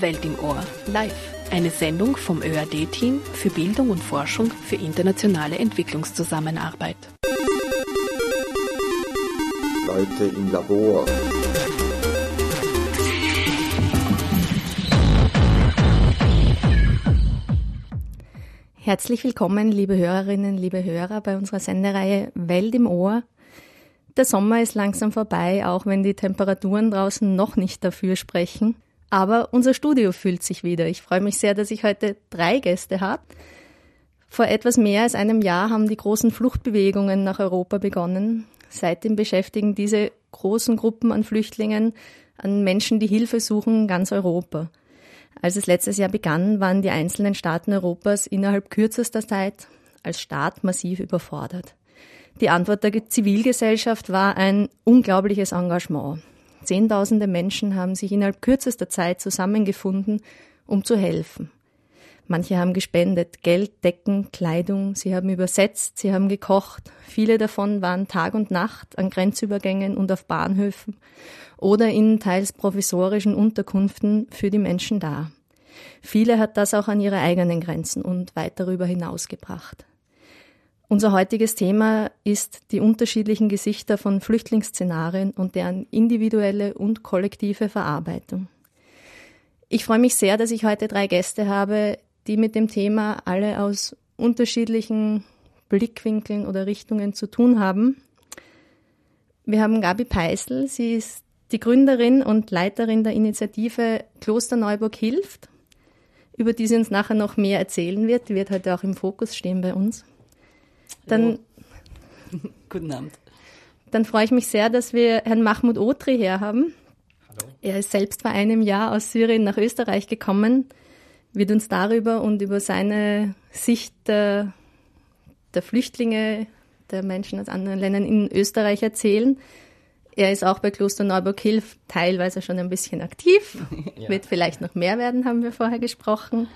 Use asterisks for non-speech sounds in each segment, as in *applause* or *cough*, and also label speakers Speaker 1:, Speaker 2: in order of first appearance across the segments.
Speaker 1: Welt im Ohr, live. Eine Sendung vom ÖAD-Team für Bildung und Forschung für internationale Entwicklungszusammenarbeit.
Speaker 2: Leute im Labor.
Speaker 3: Herzlich willkommen, liebe Hörerinnen, liebe Hörer, bei unserer Sendereihe Welt im Ohr. Der Sommer ist langsam vorbei, auch wenn die Temperaturen draußen noch nicht dafür sprechen. Aber unser Studio fühlt sich wieder. Ich freue mich sehr, dass ich heute drei Gäste habe. Vor etwas mehr als einem Jahr haben die großen Fluchtbewegungen nach Europa begonnen. Seitdem beschäftigen diese großen Gruppen an Flüchtlingen, an Menschen, die Hilfe suchen, ganz Europa. Als es letztes Jahr begann, waren die einzelnen Staaten Europas innerhalb kürzester Zeit als Staat massiv überfordert. Die Antwort der Zivilgesellschaft war ein unglaubliches Engagement. Zehntausende Menschen haben sich innerhalb kürzester Zeit zusammengefunden, um zu helfen. Manche haben gespendet, Geld, Decken, Kleidung, sie haben übersetzt, sie haben gekocht. Viele davon waren Tag und Nacht an Grenzübergängen und auf Bahnhöfen oder in teils provisorischen Unterkünften für die Menschen da. Viele hat das auch an ihre eigenen Grenzen und weit darüber hinaus gebracht. Unser heutiges Thema ist die unterschiedlichen Gesichter von Flüchtlingsszenarien und deren individuelle und kollektive Verarbeitung. Ich freue mich sehr, dass ich heute drei Gäste habe, die mit dem Thema alle aus unterschiedlichen Blickwinkeln oder Richtungen zu tun haben. Wir haben Gabi Peißl, sie ist die Gründerin und Leiterin der Initiative Kloster Neuburg hilft, über die sie uns nachher noch mehr erzählen wird. Die wird heute auch im Fokus stehen bei uns. Dann, *laughs*
Speaker 4: Guten Abend.
Speaker 3: Dann freue ich mich sehr, dass wir Herrn Mahmoud Otri herhaben. Hallo. Er ist selbst vor einem Jahr aus Syrien nach Österreich gekommen, wird uns darüber und über seine Sicht der, der Flüchtlinge, der Menschen aus anderen Ländern in Österreich erzählen. Er ist auch bei Kloster Neuburg Hilf teilweise schon ein bisschen aktiv, *laughs* ja. wird vielleicht noch mehr werden, haben wir vorher gesprochen.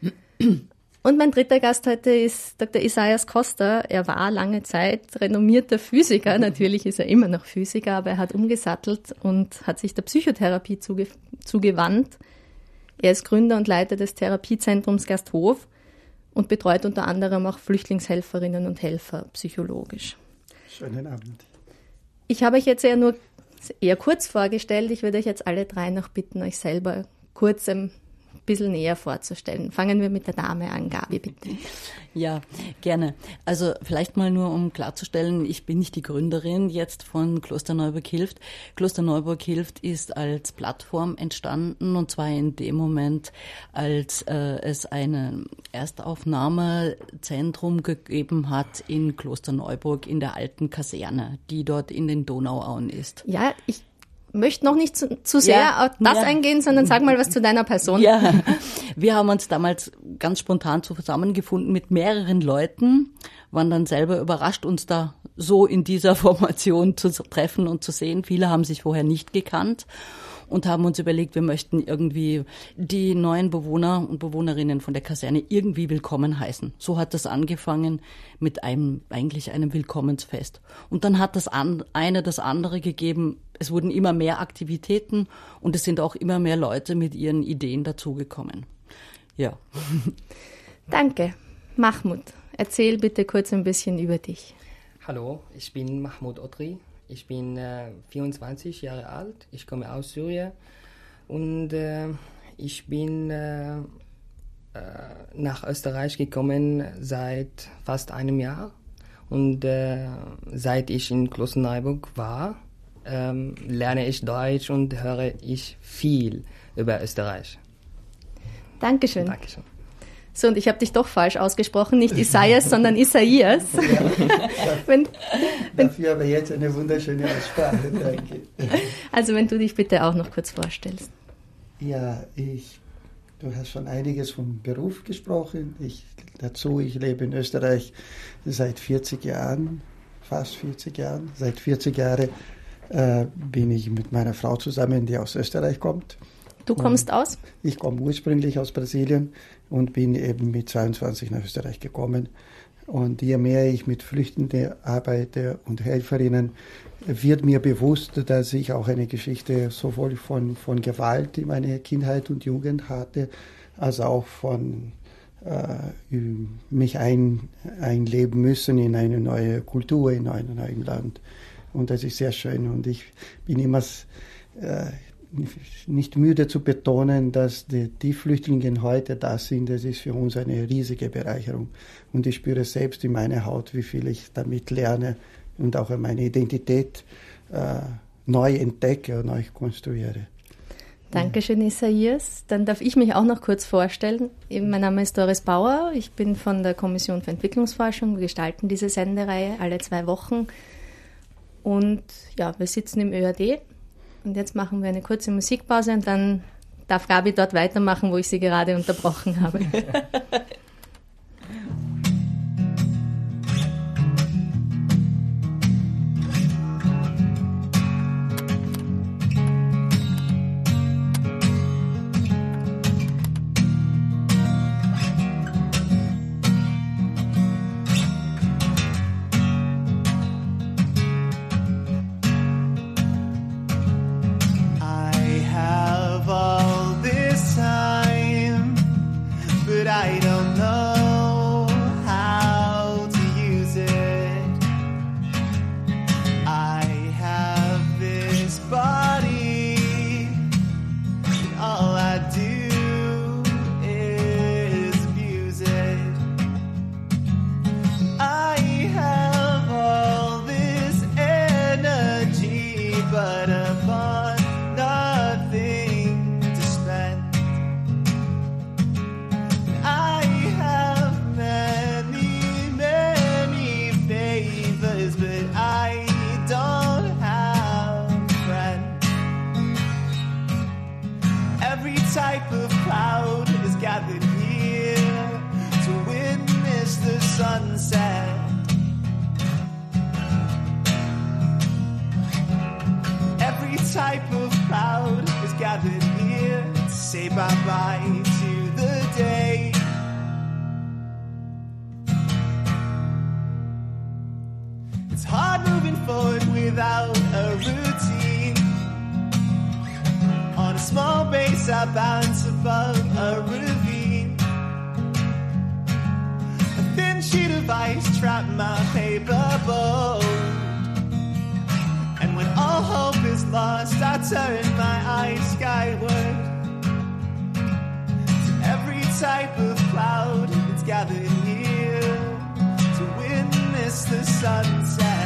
Speaker 3: *clears throat* Und mein dritter Gast heute ist Dr. Isaias Costa. Er war lange Zeit renommierter Physiker. *laughs* Natürlich ist er immer noch Physiker, aber er hat umgesattelt und hat sich der Psychotherapie zuge zugewandt. Er ist Gründer und Leiter des Therapiezentrums Gasthof und betreut unter anderem auch Flüchtlingshelferinnen und Helfer psychologisch.
Speaker 5: Schönen Abend.
Speaker 3: Ich habe euch jetzt eher nur eher kurz vorgestellt. Ich würde euch jetzt alle drei noch bitten, euch selber kurz ein bisschen näher vorzustellen. Fangen wir mit der Dame an, Gabi, bitte. *laughs*
Speaker 4: Ja, gerne. Also vielleicht mal nur, um klarzustellen, ich bin nicht die Gründerin jetzt von Kloster Neuburg hilft. Kloster Neuburg hilft ist als Plattform entstanden und zwar in dem Moment, als äh, es ein Erstaufnahmezentrum gegeben hat in Kloster Neuburg in der alten Kaserne, die dort in den Donauauen ist.
Speaker 3: Ja, ich möchte noch nicht zu, zu sehr ja, auf das ja. eingehen, sondern sag mal was zu deiner Person.
Speaker 4: Ja, wir haben uns damals ganz spontan zusammengefunden mit mehreren Leuten, waren dann selber überrascht, uns da so in dieser *laughs* Formation zu treffen und zu sehen. Viele haben sich vorher nicht gekannt und haben uns überlegt, wir möchten irgendwie die neuen Bewohner und Bewohnerinnen von der Kaserne irgendwie willkommen heißen. So hat das angefangen mit einem, eigentlich einem Willkommensfest. Und dann hat das eine das andere gegeben. Es wurden immer mehr Aktivitäten und es sind auch immer mehr Leute mit ihren Ideen dazugekommen. Ja. *laughs*
Speaker 3: Danke. Mahmoud, erzähl bitte kurz ein bisschen über dich.
Speaker 6: Hallo, ich bin Mahmoud Otri. Ich bin äh, 24 Jahre alt, ich komme aus Syrien und äh, ich bin äh, äh, nach Österreich gekommen seit fast einem Jahr. Und äh, seit ich in Klosterneuburg war, ähm, lerne ich Deutsch und höre ich viel über Österreich.
Speaker 3: Dankeschön. Dankeschön. So, und ich habe dich doch falsch ausgesprochen, nicht Isaias, *laughs* sondern Isaias. Ja. *laughs*
Speaker 5: wenn, wenn, Dafür aber jetzt eine wunderschöne Aussprache, danke.
Speaker 3: Also wenn du dich bitte auch noch kurz vorstellst.
Speaker 5: Ja, ich, du hast schon einiges vom Beruf gesprochen. Ich, dazu, ich lebe in Österreich seit 40 Jahren, fast 40 Jahren. Seit 40 Jahren äh, bin ich mit meiner Frau zusammen, die aus Österreich kommt.
Speaker 3: Du kommst und aus?
Speaker 5: Ich komme ursprünglich aus Brasilien und bin eben mit 22 nach Österreich gekommen. Und je mehr ich mit Flüchtenden arbeite und Helferinnen, wird mir bewusst, dass ich auch eine Geschichte sowohl von, von Gewalt in meiner Kindheit und Jugend hatte, als auch von äh, mich ein, einleben müssen in eine neue Kultur, in einem neuen Land. Und das ist sehr schön. Und ich bin immer äh, nicht müde zu betonen, dass die, die Flüchtlinge heute da sind. Das ist für uns eine riesige Bereicherung. Und ich spüre selbst in meiner Haut, wie viel ich damit lerne und auch meine Identität äh, neu entdecke und neu konstruiere.
Speaker 7: Dankeschön, Isaias. Dann darf ich mich auch noch kurz vorstellen. Mein Name ist Doris Bauer. Ich bin von der Kommission für Entwicklungsforschung. Wir gestalten diese Sendereihe alle zwei Wochen. Und ja, wir sitzen im ÖAD. Und jetzt machen wir eine kurze Musikpause und dann darf Gabi dort weitermachen, wo ich sie gerade unterbrochen habe.
Speaker 3: *laughs*
Speaker 7: small base I balance above a ravine. A thin sheet of ice trapped my paper boat. And when all hope is lost, I turn my eyes skyward to every type of cloud that's gathered here to witness the sunset.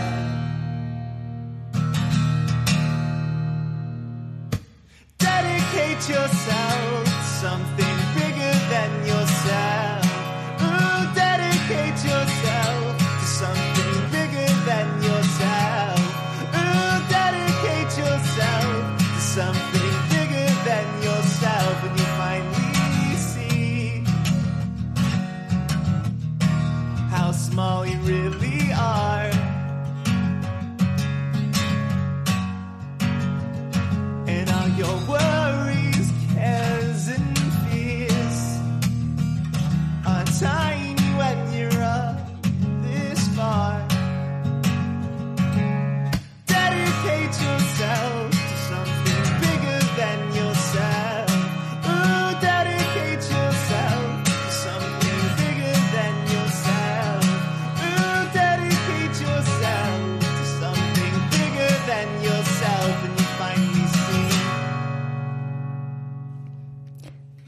Speaker 7: Create yourself something bigger than yourself.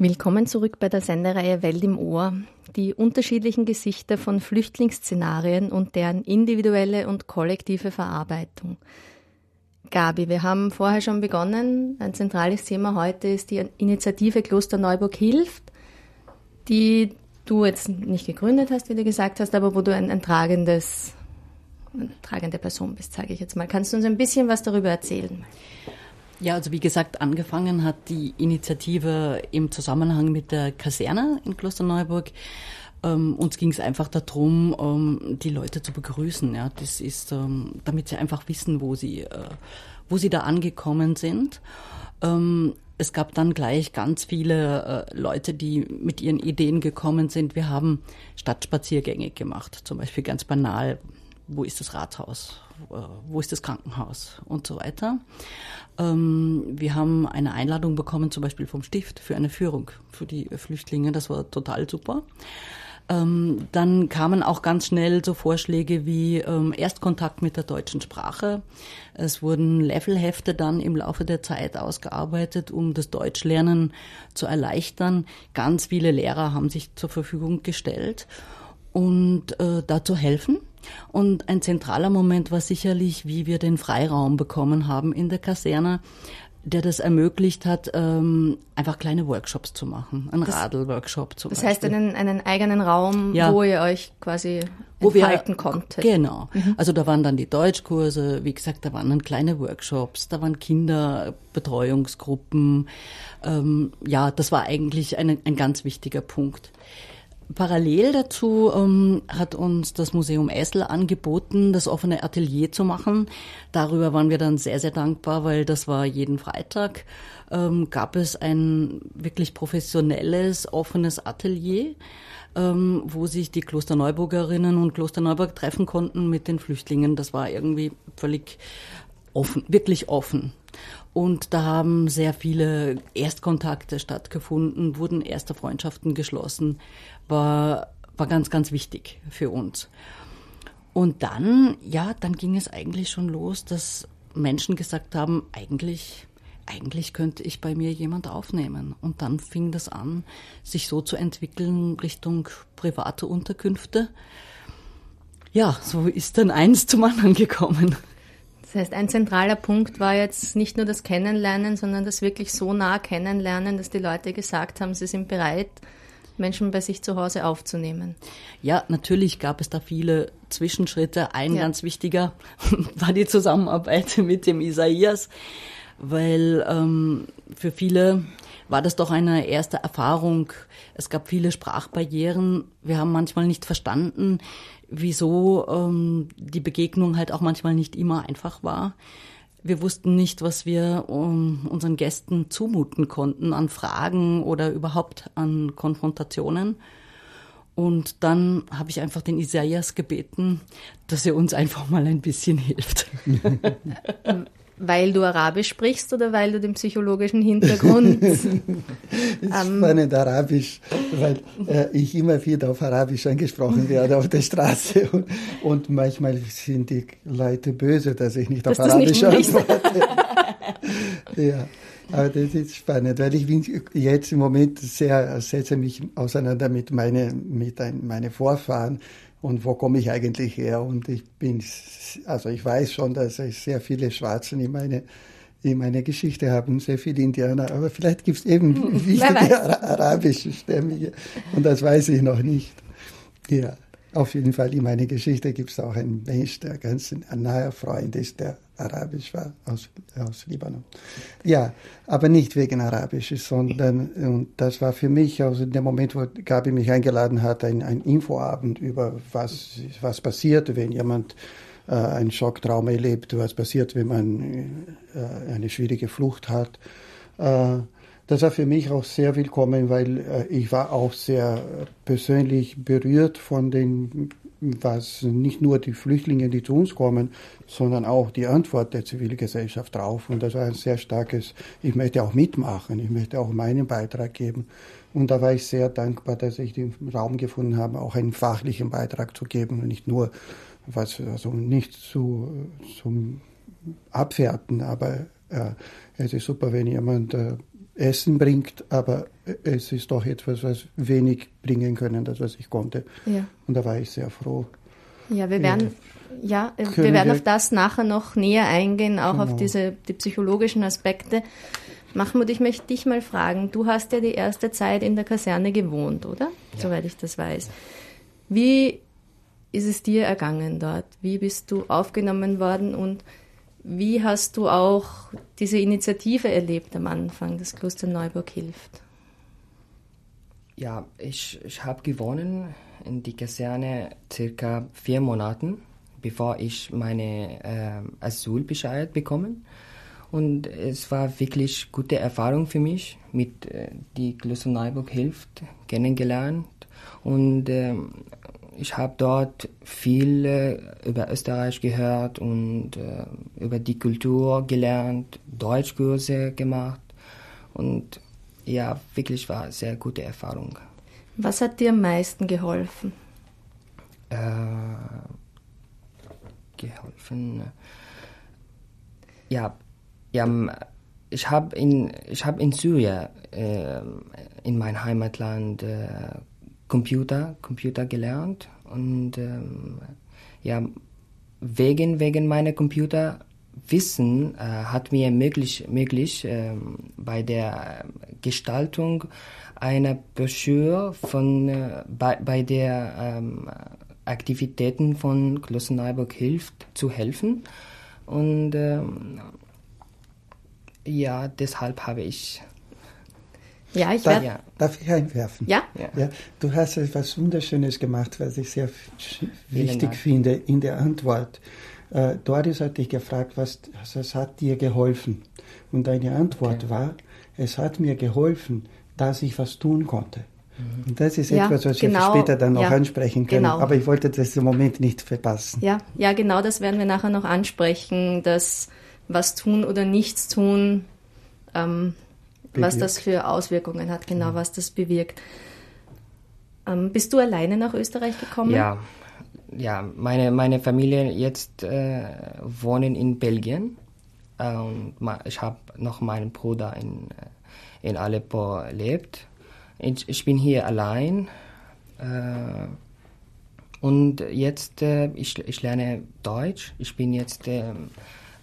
Speaker 7: Willkommen zurück bei der Sendereihe Welt im Ohr. Die unterschiedlichen Gesichter von Flüchtlingsszenarien und deren individuelle und kollektive Verarbeitung. Gabi, wir haben vorher schon begonnen. Ein zentrales Thema heute ist die Initiative Kloster Neuburg hilft, die du jetzt nicht gegründet hast, wie du gesagt hast, aber wo du ein, ein tragendes, eine tragende Person bist, sage ich jetzt mal. Kannst du uns ein bisschen was darüber erzählen?
Speaker 4: Ja, also wie gesagt, angefangen hat die Initiative im Zusammenhang mit der Kaserne in Klosterneuburg. Ähm, uns ging es einfach darum, ähm, die Leute zu begrüßen. Ja, das ist, ähm, damit sie einfach wissen, wo sie, äh, wo sie da angekommen sind. Ähm, es gab dann gleich ganz viele äh, Leute, die mit ihren Ideen gekommen sind. Wir haben Stadtspaziergänge gemacht, zum Beispiel ganz banal, wo ist das Rathaus, wo ist das Krankenhaus und so weiter. Ähm, wir haben eine Einladung bekommen, zum Beispiel vom Stift, für eine Führung für die Flüchtlinge. Das war total super. Ähm, dann kamen auch ganz schnell so Vorschläge wie ähm, Erstkontakt mit der deutschen Sprache. Es wurden Levelhefte dann im Laufe der Zeit ausgearbeitet, um das Deutschlernen zu erleichtern. Ganz viele Lehrer haben sich zur Verfügung gestellt und äh, dazu helfen. Und ein zentraler Moment war sicherlich, wie wir den Freiraum bekommen haben in der Kaserne, der das ermöglicht hat, ähm, einfach kleine Workshops zu machen, ein Radl-Workshop zum
Speaker 3: Das
Speaker 4: Beispiel.
Speaker 3: heißt einen, einen eigenen Raum,
Speaker 4: Ja.
Speaker 3: wo ihr euch quasi
Speaker 4: Wo wir-
Speaker 3: entfalten konntet.
Speaker 4: Genau. Also da waren dann die Deutschkurse, wie gesagt, da waren dann kleine Workshops, da waren Kinderbetreuungsgruppen. Ähm, ja, das war eigentlich ein, ein ganz wichtiger Punkt. Parallel dazu ähm, hat uns das Museum Essel angeboten, das offene Atelier zu machen. Darüber waren wir dann sehr, sehr dankbar, weil das war jeden Freitag, ähm, gab es ein wirklich professionelles, offenes Atelier, ähm, wo sich die Klosterneuburgerinnen und Klosterneuburg treffen konnten mit den Flüchtlingen. Das war irgendwie völlig offen, wirklich offen. Und da haben sehr viele Erstkontakte stattgefunden, wurden erste Freundschaften geschlossen, war, war ganz, ganz wichtig für uns. Und dann, ja, dann ging es eigentlich schon los, dass Menschen gesagt haben, eigentlich, eigentlich könnte ich bei mir jemand aufnehmen. Und dann fing das an, sich so zu entwickeln Richtung private Unterkünfte. Ja, so ist dann eins zum anderen *laughs* gekommen.
Speaker 3: Das heißt, ein zentraler Punkt war jetzt nicht nur das Kennenlernen, sondern das wirklich so nah kennenlernen, dass die Leute gesagt haben, sie sind bereit, Menschen bei sich zu Hause aufzunehmen.
Speaker 4: Ja, natürlich gab es da viele Zwischenschritte. Ein
Speaker 3: Ja.
Speaker 4: ganz wichtiger *laughs* war die Zusammenarbeit mit dem Isaias, weil ähm, für viele war das doch eine erste Erfahrung. Es gab viele Sprachbarrieren. Wir haben manchmal nicht verstanden, wieso ähm, die Begegnung halt auch manchmal nicht immer einfach war. Wir wussten nicht, was wir um, unseren Gästen zumuten konnten an Fragen oder überhaupt an Konfrontationen. Und dann habe ich einfach den Isaias gebeten, dass er uns einfach mal ein bisschen hilft. *laughs*
Speaker 3: Weil du Arabisch sprichst oder weil du den psychologischen Hintergrund *laughs*
Speaker 5: ist spannend Arabisch, weil äh, ich immer wieder auf Arabisch angesprochen werde auf der Straße *laughs* und, und manchmal sind die Leute böse, dass ich nicht
Speaker 3: Dass
Speaker 5: auf
Speaker 3: nicht
Speaker 5: Arabisch
Speaker 3: sprichst.
Speaker 5: antworte. *laughs* ja, aber das ist spannend, weil ich bin jetzt im Moment sehr setze mich auseinander mit meine mit ein, meine Vorfahren und wo komme ich eigentlich her und ich bin also ich weiß schon, dass es sehr viele Schwarzen in meine in meiner Geschichte haben, sehr viele Indianer, aber vielleicht gibt es eben *laughs*
Speaker 3: weiß.
Speaker 5: wichtige Ara arabische Stämmige und das weiß ich noch nicht. Ja, auf jeden Fall in meiner Geschichte gibt es auch einen Mensch, der ganz ein naher Freund ist, der arabisch war, aus, aus Libanon. Ja, aber nicht wegen Arabisch, sondern, und das war für mich, also in dem Moment, wo Gabi mich eingeladen hat, ein, ein Infoabend über was, was passiert, wenn jemand äh, einen Schocktraum erlebt, was passiert, wenn man äh, eine schwierige Flucht hat. Äh, das war für mich auch sehr willkommen, weil äh, ich war auch sehr persönlich berührt von den, was nicht nur die Flüchtlinge, die zu uns kommen, sondern auch die Antwort der Zivilgesellschaft drauf. Und das war ein sehr starkes, ich möchte auch mitmachen, ich möchte auch meinen Beitrag geben. Und da war ich sehr dankbar, dass ich den Raum gefunden habe, auch einen fachlichen Beitrag zu geben und nicht nur was, also nicht zu, zum Abwerten, aber äh, es ist super, wenn jemand äh, Essen bringt, aber es ist doch etwas, was wenig bringen können, das was ich konnte.
Speaker 3: Ja.
Speaker 5: Und da war ich sehr froh.
Speaker 3: Ja, wir werden, ja, äh, wir werden
Speaker 5: wir-
Speaker 3: auf das nachher noch näher eingehen, auch auf
Speaker 5: Genau.
Speaker 3: diese die psychologischen Aspekte. Mahmoud, ich möchte dich mal fragen. Du hast ja die erste Zeit in der Kaserne gewohnt, oder? Soweit ich das weiß. Wie ist es dir ergangen dort? Wie bist du aufgenommen worden und wie hast du auch diese Initiative erlebt am Anfang, das Kloster Neuburg hilft?
Speaker 6: Ja, ich, ich habe gewonnen in die Kaserne circa vier Monaten, bevor ich meine äh, Asylbescheid bekommen. Und es war wirklich gute Erfahrung für mich, mit äh, die Klosterneuburg hilft kennengelernt. Und äh, ich habe dort viel äh, über Österreich gehört und äh, über die Kultur gelernt, Deutschkurse gemacht. Und ja, wirklich war eine sehr gute Erfahrung.
Speaker 3: Was hat dir am meisten geholfen?
Speaker 6: Äh, geholfen. Ja, ja ich habe in, ich hab in Syrien, äh, in meinem Heimatland, äh, Computer, Computer gelernt. Und ähm, ja, wegen, wegen meiner Computer Wissen äh, hat mir möglich, möglich äh, bei der Gestaltung einer Broschüre von, äh, bei, bei der ähm, Aktivitäten von Klosterneuburg hilft, zu helfen. Und ähm, ja, deshalb habe ich.
Speaker 3: Ja, ich
Speaker 5: darf,
Speaker 3: werde.
Speaker 5: Darf ich einwerfen?
Speaker 3: Ja?
Speaker 6: Ja.
Speaker 5: ja. Du hast etwas Wunderschönes gemacht, was ich sehr wichtig finde in der Antwort. Äh, Doris hat dich gefragt, was, was hat dir geholfen? Und deine Antwort okay. war, es hat mir geholfen, dass ich was tun konnte. Mhm. Und das ist ja, etwas, was genau, wir später dann noch ja, ansprechen können. Genau. Aber ich wollte das im Moment nicht verpassen.
Speaker 3: Ja, ja, genau das werden wir nachher noch ansprechen, dass was tun oder nichts tun, ähm, was das für Auswirkungen hat, genau, mhm. was das bewirkt. Ähm, bist du alleine nach Österreich gekommen?
Speaker 6: Ja, ja meine, meine Familie jetzt äh, wohnen in Belgien. Äh, und ich habe noch meinen Bruder in, äh, in Aleppo lebt. Ich, ich bin hier allein. Äh, und jetzt, äh, ich, ich lerne Deutsch. Ich bin jetzt ähm,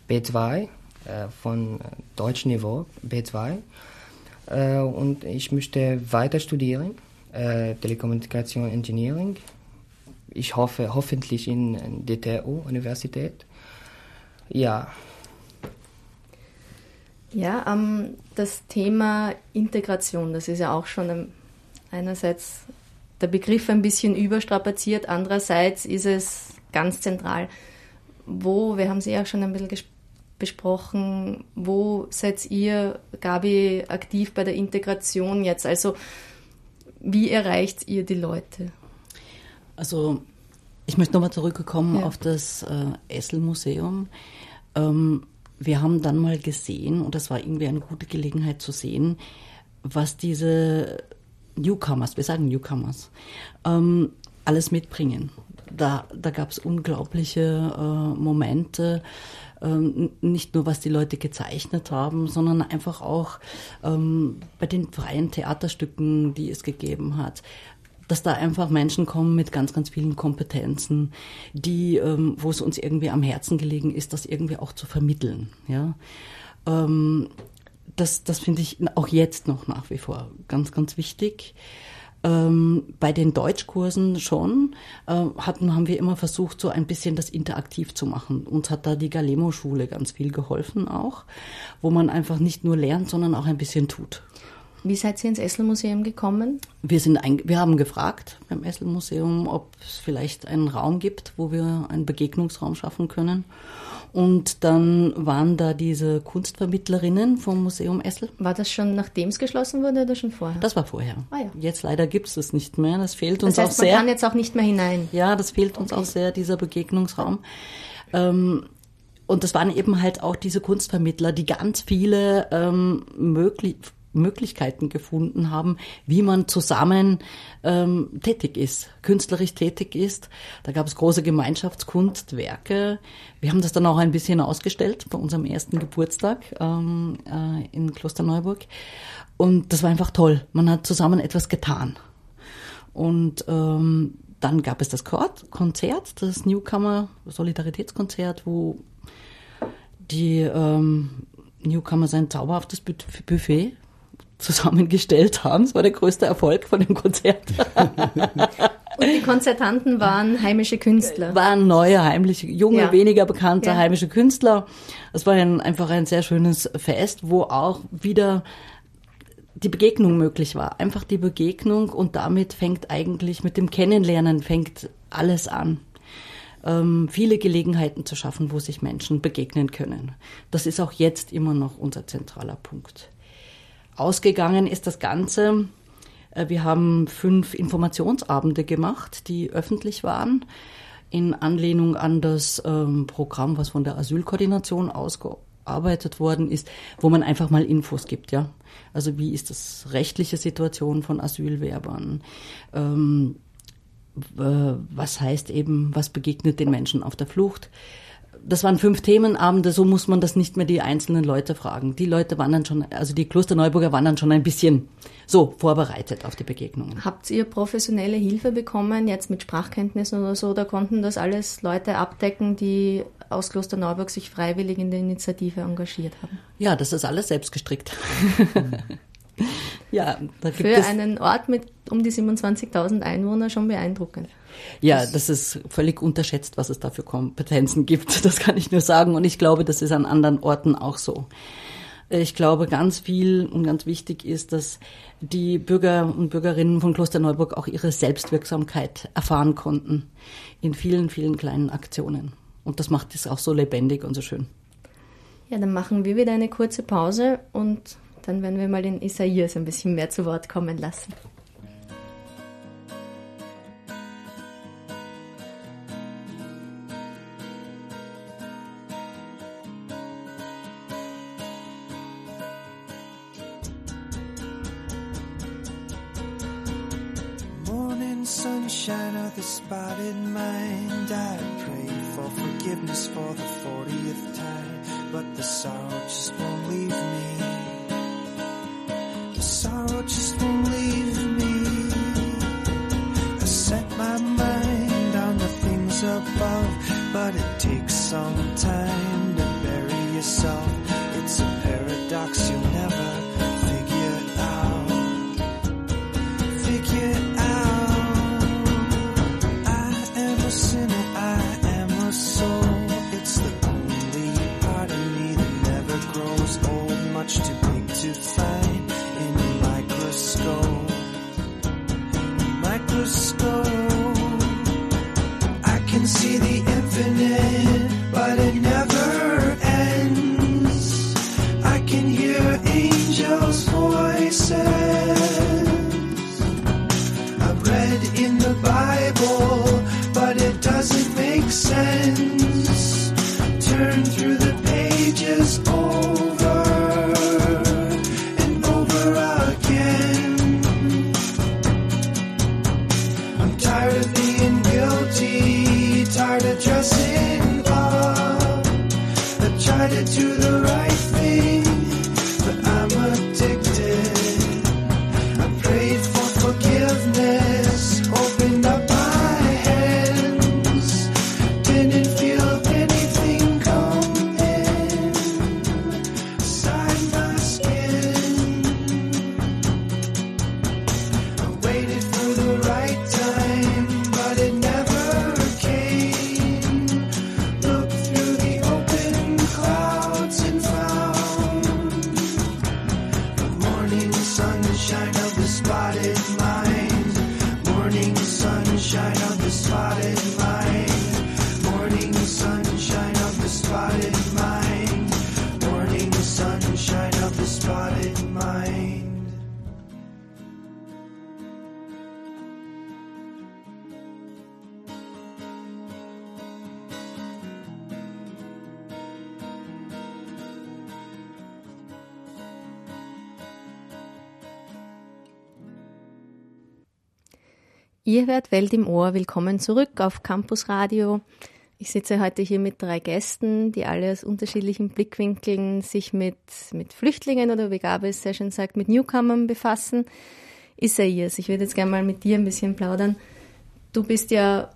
Speaker 6: B2 äh, von Deutschniveau B2 äh, und ich möchte weiter studieren, äh, Telekommunikation Engineering. Ich hoffe hoffentlich in, in DTU Universität. Ja.
Speaker 3: Ja, ähm, das Thema Integration, das ist ja auch schon einerseits der Begriff ein bisschen überstrapaziert, andererseits ist es ganz zentral. Wo, wir haben Sie ja schon ein bisschen gesprochen, besprochen, wo seid ihr, Gabi, aktiv bei der Integration jetzt? Also wie erreicht ihr die Leute?
Speaker 4: Also ich möchte nochmal zurückkommen ja. auf das äh, Essel-Museum. Ähm, wir haben dann mal gesehen, und das war irgendwie eine gute Gelegenheit zu sehen, was diese Newcomers, wir sagen Newcomers, ähm, alles mitbringen. Da, da gab es unglaubliche äh, Momente, ähm, nicht nur was die Leute gezeichnet haben, sondern einfach auch ähm, bei den freien Theaterstücken, die es gegeben hat dass da einfach Menschen kommen mit ganz, ganz vielen Kompetenzen, die, ähm, wo es uns irgendwie am Herzen gelegen ist, das irgendwie auch zu vermitteln. Ja, ähm, das, das finde ich auch jetzt noch nach wie vor ganz, ganz wichtig. Ähm, bei den Deutschkursen schon äh, hatten, haben wir immer versucht, so ein bisschen das interaktiv zu machen. Uns hat da die Galemo-Schule ganz viel geholfen auch, wo man einfach nicht nur lernt, sondern auch ein bisschen tut.
Speaker 3: Wie seid ihr ins Esselmuseum gekommen?
Speaker 4: Wir, sind ein, wir haben gefragt beim Esselmuseum, ob es vielleicht einen Raum gibt, wo wir einen Begegnungsraum schaffen können. Und dann waren da diese Kunstvermittlerinnen vom Museum Essel.
Speaker 3: War das schon nachdem es geschlossen wurde oder schon vorher?
Speaker 4: Das war vorher. Ah, ja. Jetzt leider gibt es das nicht mehr. Das fehlt uns
Speaker 3: das heißt,
Speaker 4: auch sehr.
Speaker 3: Man kann jetzt auch nicht mehr hinein.
Speaker 4: Ja, das fehlt uns okay. auch sehr, dieser Begegnungsraum. Ähm, und das waren eben halt auch diese Kunstvermittler, die ganz viele ähm, möglich Möglichkeiten gefunden haben, wie man zusammen ähm, tätig ist, künstlerisch tätig ist. Da gab es große Gemeinschaftskunstwerke. Wir haben das dann auch ein bisschen ausgestellt bei unserem ersten Geburtstag ähm, äh, in Klosterneuburg. Und das war einfach toll. Man hat zusammen etwas getan. Und ähm, dann gab es das Konzert, das Newcomer Solidaritätskonzert, wo die ähm, Newcomer sein zauberhaftes Buffet zusammengestellt haben. Das war der größte Erfolg von dem Konzert. *laughs*
Speaker 3: Und die Konzertanten waren heimische Künstler.
Speaker 4: Waren neue, heimliche, junge, ja. weniger bekannte ja. heimische Künstler. Es war ein, einfach ein sehr schönes Fest, wo auch wieder die Begegnung möglich war. Einfach die Begegnung und damit fängt eigentlich mit dem Kennenlernen fängt alles an. ähm, viele Gelegenheiten zu schaffen, wo sich Menschen begegnen können. Das ist auch jetzt immer noch unser zentraler Punkt. Ausgegangen ist das Ganze. Äh, wir haben fünf Informationsabende gemacht, die öffentlich waren, in Anlehnung an das ähm, Programm, was von der Asylkoordination ausgearbeitet worden ist, wo man einfach mal Infos gibt, ja. Also wie ist das rechtliche Situation von Asylwerbern? Ähm, was heißt eben, was begegnet den Menschen auf der Flucht? Das waren fünf Themenabende, so muss man das nicht mehr die einzelnen Leute fragen. Die Leute waren dann schon, also die Klosterneuburger waren dann schon ein bisschen so vorbereitet auf die Begegnungen.
Speaker 8: Habt ihr professionelle Hilfe bekommen, jetzt mit Sprachkenntnissen oder so, oder konnten das alles Leute abdecken, die aus Klosterneuburg sich freiwillig in der Initiative engagiert haben?
Speaker 4: Ja, das ist alles selbst gestrickt. *laughs*
Speaker 8: ja, da gibt Für es einen Ort mit um die 27.000 Einwohner schon beeindruckend.
Speaker 4: Ja, das ist völlig unterschätzt, was es da für Kompetenzen gibt. *laughs* Das kann ich nur sagen. Und ich glaube, das ist an anderen Orten auch so. Ich glaube, ganz viel und ganz wichtig ist, dass die Bürger und Bürgerinnen von Klosterneuburg auch ihre Selbstwirksamkeit erfahren konnten in vielen, vielen kleinen Aktionen. Und das macht es auch so lebendig und so schön.
Speaker 8: Ja, dann machen wir wieder eine kurze Pause und dann werden wir mal den Isaias ein bisschen mehr zu Wort kommen lassen. spotted mine. Ihr hört Welt im Ohr. Willkommen zurück auf Campus Radio. Ich sitze heute hier mit drei Gästen, die alle aus unterschiedlichen Blickwinkeln sich mit, mit Flüchtlingen oder wie Gabi es sehr schön sagt, mit Newcomern befassen. Isaias, ich würde jetzt gerne mal mit dir ein bisschen plaudern. Du bist ja,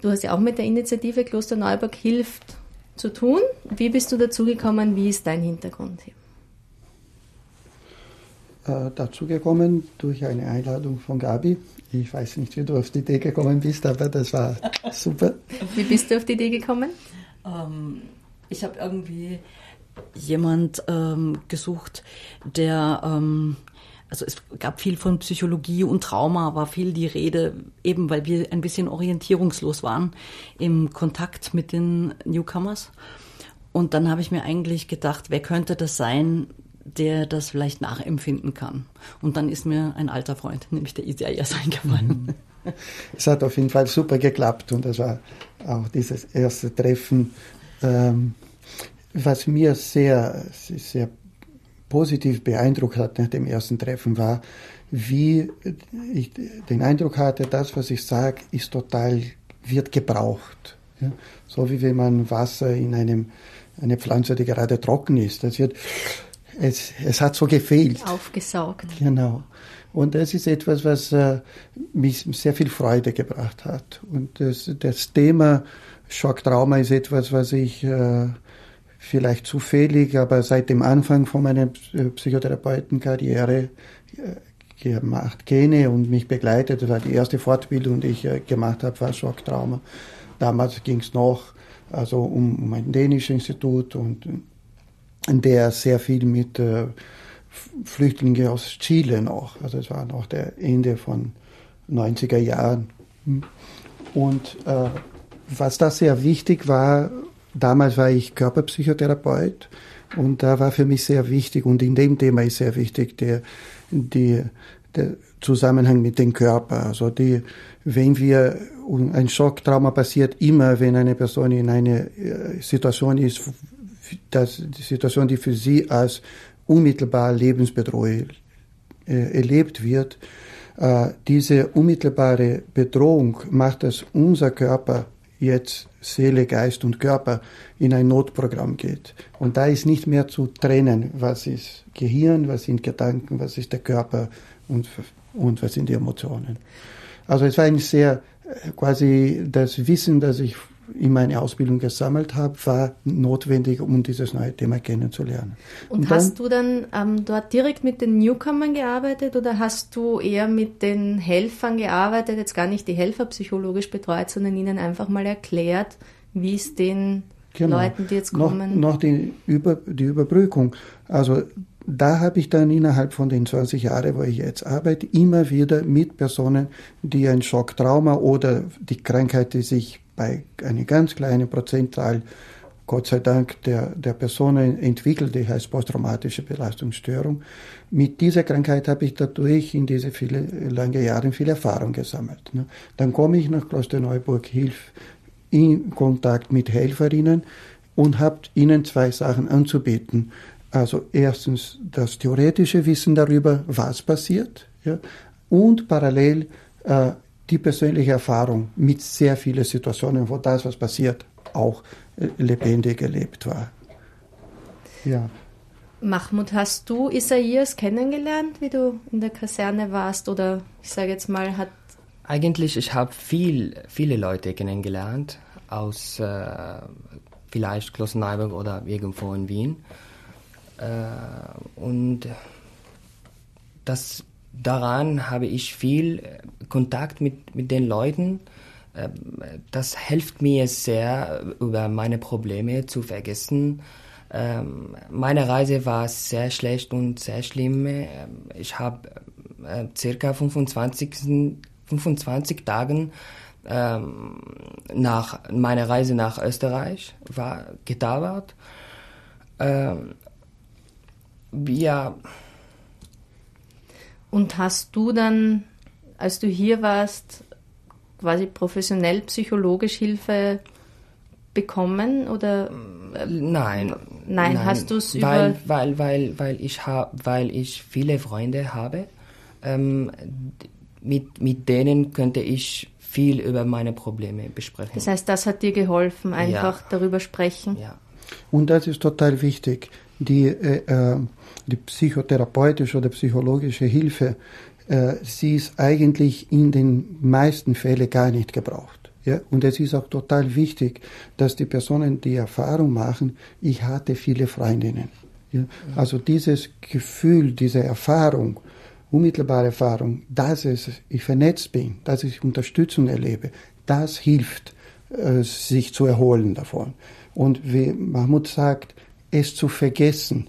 Speaker 8: du hast ja auch mit der Initiative Kloster Neuburg hilft zu tun. Wie bist du dazugekommen? Wie ist dein Hintergrund hier?
Speaker 5: Äh, dazugekommen durch eine Einladung von Gabi. Ich weiß nicht, wie du auf die Idee gekommen bist, aber das war *laughs* super.
Speaker 8: Wie bist du auf die Idee gekommen?
Speaker 4: Ähm, ich habe irgendwie jemand ähm, gesucht, der ähm, also es gab viel von Psychologie und Trauma, war viel die Rede, eben weil wir ein bisschen orientierungslos waren im Kontakt mit den Newcomers. Und dann habe ich mir eigentlich gedacht, wer könnte das sein, der das vielleicht nachempfinden kann. Und dann ist mir ein alter Freund, nämlich der Isaias, *laughs* eingefallen.
Speaker 5: Es hat auf jeden Fall super geklappt und das war auch dieses erste Treffen, ähm, was mir sehr, sehr positiv beeindruckt hat nach dem ersten Treffen war, wie ich den Eindruck hatte, das, was ich sage, ist total, wird gebraucht. So wie wenn man Wasser in einem, eine Pflanze, die gerade trocken ist. Das wird es, es hat so gefehlt.
Speaker 3: Aufgesaugt.
Speaker 5: Genau. Und das ist etwas, was äh, mich sehr viel Freude gebracht hat. Und das, das Thema Schocktrauma ist etwas, was ich äh, vielleicht zufällig, aber seit dem Anfang von meiner Psychotherapeutenkarriere äh, gemacht kenne und mich begleitet. Das war die erste Fortbildung, die ich äh, gemacht habe, war Schocktrauma. Damals ging es noch also um, um ein dänisches Institut und der sehr viel mit äh, Flüchtlingen aus Chile noch, also es war noch der Ende von 90er Jahren. Und äh, was da sehr wichtig war, damals war ich Körperpsychotherapeut und da war für mich sehr wichtig und in dem Thema ist sehr wichtig der, die, der Zusammenhang mit dem Körper. Also die, wenn wir, ein Schocktrauma passiert immer, wenn eine Person in einer äh, Situation ist, dass die Situation, die für sie als unmittelbar lebensbedrohlich äh, erlebt wird, äh, diese unmittelbare Bedrohung macht, dass unser Körper jetzt Seele, Geist und Körper in ein Notprogramm geht. Und da ist nicht mehr zu trennen, was ist Gehirn, was sind Gedanken, was ist der Körper und, und was sind die Emotionen. Also es war ein sehr äh, quasi das Wissen, das ich in meine Ausbildung gesammelt habe, war notwendig, um dieses neue Thema kennenzulernen.
Speaker 3: Und, und hast dann, du dann ähm, dort direkt mit den Newcomern gearbeitet oder hast du eher mit den Helfern gearbeitet, jetzt gar nicht die Helfer psychologisch betreut, sondern ihnen einfach mal erklärt, wie es den genau. Leuten, die jetzt kommen.
Speaker 5: Noch, noch die, Über, die Überbrückung. Also da habe ich dann innerhalb von den 20 Jahren, wo ich jetzt arbeite, immer wieder mit Personen, die ein Schocktrauma oder die Krankheit, die sich bei einer ganz kleinen Prozentzahl, Gott sei Dank, der, der Personen entwickelt, die heißt posttraumatische Belastungsstörung. Mit dieser Krankheit habe ich dadurch in diese viele, lange Jahre viel Erfahrung gesammelt. Ne? Dann komme ich nach Klosterneuburg, hilf in Kontakt mit Helferinnen und habe ihnen zwei Sachen anzubieten. Also erstens das theoretische Wissen darüber, was passiert, ja, und parallel äh, die persönliche Erfahrung mit sehr vielen Situationen, wo das, was passiert, auch äh, lebendig erlebt war.
Speaker 3: Ja. Mahmoud, hast du Isaias kennengelernt, wie du in der Kaserne warst? Oder ich sage jetzt mal, hat.
Speaker 6: Eigentlich, ich habe viel, viele Leute kennengelernt aus äh, vielleicht Klosterneuburg oder irgendwo in Wien. Äh, und das daran habe ich viel äh, Kontakt mit, mit den Leuten. Ähm, das hilft mir sehr, über meine Probleme zu vergessen. Ähm, meine Reise war sehr schlecht und sehr schlimm. Ähm, ich habe äh, circa 25, 25 Tagen nach meiner Reise nach Österreich war gedauert. Ja,
Speaker 3: und hast du dann, als du hier warst, quasi professionell psychologisch Hilfe bekommen oder?
Speaker 6: Nein, nein,
Speaker 3: nein. hast du es
Speaker 6: über weil weil weil ich habe weil ich viele Freunde habe ähm, mit mit denen könnte ich viel über meine Probleme besprechen.
Speaker 3: Das heißt das hat dir geholfen einfach ja. darüber sprechen?
Speaker 6: Ja.
Speaker 5: Und das ist total wichtig die äh, äh die psychotherapeutische oder psychologische Hilfe, äh, sie ist eigentlich in den meisten Fällen gar nicht gebraucht. Ja? Und es ist auch total wichtig, dass die Personen die Erfahrung machen, ich hatte viele Freundinnen. Ja? Also dieses Gefühl, diese Erfahrung, unmittelbare Erfahrung, dass es, ich vernetzt bin, dass ich Unterstützung erlebe, das hilft, äh, sich zu erholen davon. Und wie Mahmoud sagt, es zu vergessen,